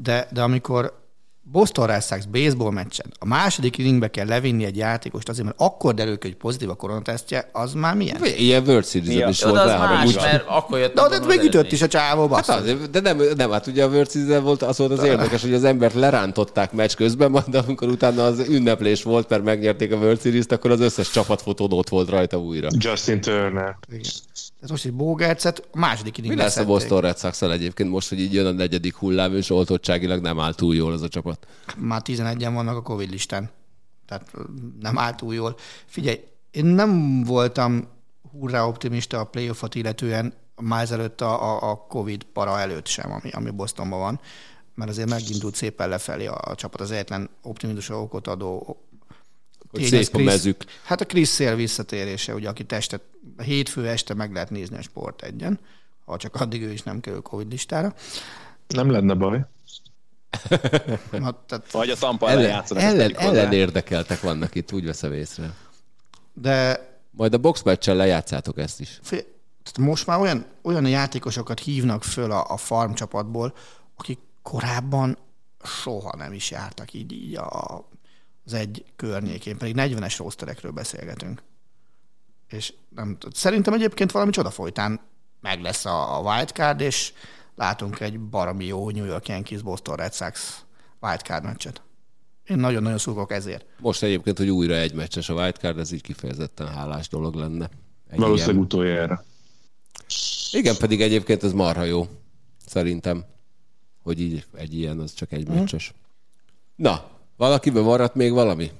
De, de amikor Boston Red Sox baseball meccsen a második inningbe kell levinni egy játékost azért, mert akkor derül ki, hogy pozitív a koronatesztje, az már milyen? Ilyen World series Ja. is de volt az rá, más, úgy mert akkor jött De ott megütött is a csávó, Hát basszus. az, de nem, nem, hát ugye a World series volt, az volt az érdekes, hogy az embert lerántották meccs közben, majd amikor utána az ünneplés volt, mert megnyerték a World Series-t, akkor az összes csapatfotón ott volt rajta újra. Justin Turner. Igen. Tehát most egy Bogercet a második Mi inningbe lesz a. Boston Red sox egyébként most, hogy így jön a negyedik hullám, és oltottságilag nem áll túl jól az a csapat? Már 11-en vannak a Covid listán. Tehát nem áll túl jól. Figyelj, én nem voltam hurrá optimista a playoffot illetően már ezelőtt a, a, Covid para előtt sem, ami, ami Bostonban van, mert azért megindult szépen lefelé a, a csapat. Az egyetlen optimizmusra okot adó Hogy szép a mezük. Hát a Chris Sale visszatérése, ugye, aki testet hétfő este meg lehet nézni a sport egyen, ha csak addig ő is nem kerül Covid listára. Nem lenne baj. Na, tehát, Vagy a Tampa ellen Ellen, játszanak. ellen, érdekeltek vannak itt, úgy veszem észre. de Majd a boxmeccsel lejátszátok ezt is. Fél- tehát most már olyan, olyan játékosokat hívnak föl a, a farm csapatból, akik korábban soha nem is jártak így, így a, az egy környékén, pedig 40-es rosterekről beszélgetünk. És nem. Szerintem egyébként valami csoda folytán meg lesz a, a wildcard, és látunk egy baromi jó New York Yankees Boston Red Sox wildcard meccset. Én nagyon-nagyon szurkolok ezért. Most egyébként, hogy újra egy meccses a wildcard, ez így kifejezetten hálás dolog lenne. Egy Valószínűleg ilyen. utoljára. Igen, pedig egyébként ez marha jó. Szerintem, hogy így egy ilyen, az csak egy meccses. Na, valakiben maradt még valami?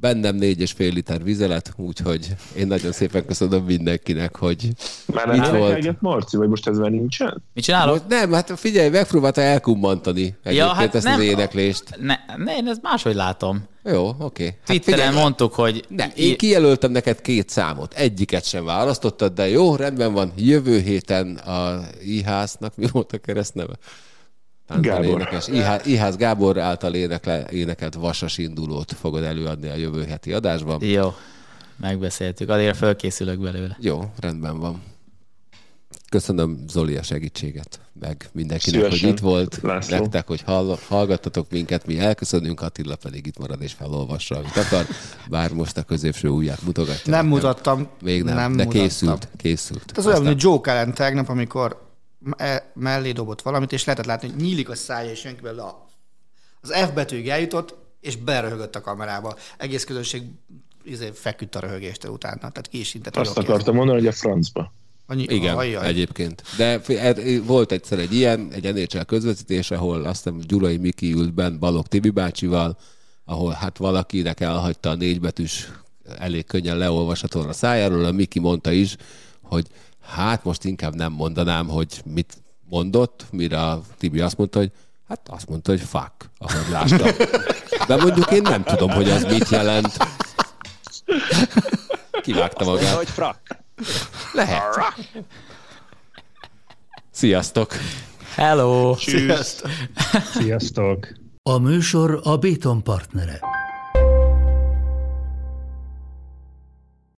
Bennem négy és fél liter vizelet, úgyhogy én nagyon szépen köszönöm mindenkinek, hogy Már Itt nem volt. énekelget Marci, vagy most ez már nincsen? Mit csinálok? most nem, hát figyelj, megpróbálta elkummantani egyébként Ja, hát ezt nem. az éneklést. Ne, ne, én ezt máshogy látom. Jó, oké. Hát Twitteren figyelj, mondtuk, hogy Ne, én kijelöltem neked két számot, egyiket sem választottad, de jó, rendben van, jövő héten a IHásznak mi volt a keresztneve? Gábor. Énekes. IH, IHász Gábor által énekle, énekelt Vasas indulót fogod előadni a jövő heti adásban. Jó, megbeszéltük. Azért fölkészülök belőle. Jó, rendben van. Köszönöm Zoli a segítséget, meg mindenkinek, Szívesen, hogy itt volt, László. nektek, hogy hall, hallgattatok minket, mi elköszönünk, Attila pedig itt marad és felolvassa, amit akar, bár most a középső ujját mutogatja. Nem nekem. mutattam. Még nem, nem de mutattam. készült, készült. Ez olyan, mint Joe Cullen tegnap, amikor mellé dobott valamit, és lehetett látni, hogy nyílik a szája, és jön ki belőle a... Az F betűig eljutott, és beröhögött a kamerába. Egész közönség izé, feküdt a röhögéstől utána. Tehát ki is intett, Azt akartam mondani, hogy a francba. Annyi, Igen, ajjaj. egyébként. De fi- ed- volt egyszer egy ilyen, egy NHL közvetítés, ahol azt hiszem Gyulai Miki ült bent Balog Tibi bácsival, ahol hát valakinek elhagyta a négybetűs elég könnyen leolvashatóan a szájáról, a Miki mondta is, hogy hát most inkább nem mondanám, hogy mit mondott, mire a Tibi azt mondta, hogy hát azt mondta, hogy fuck, ahogy láttam. De mondjuk én nem tudom, hogy az mit jelent. Kivágta magát. Hogy frak. Lehet. Sziasztok! Hello! Sziasztok! Sziasztok! A műsor a Béton partnere.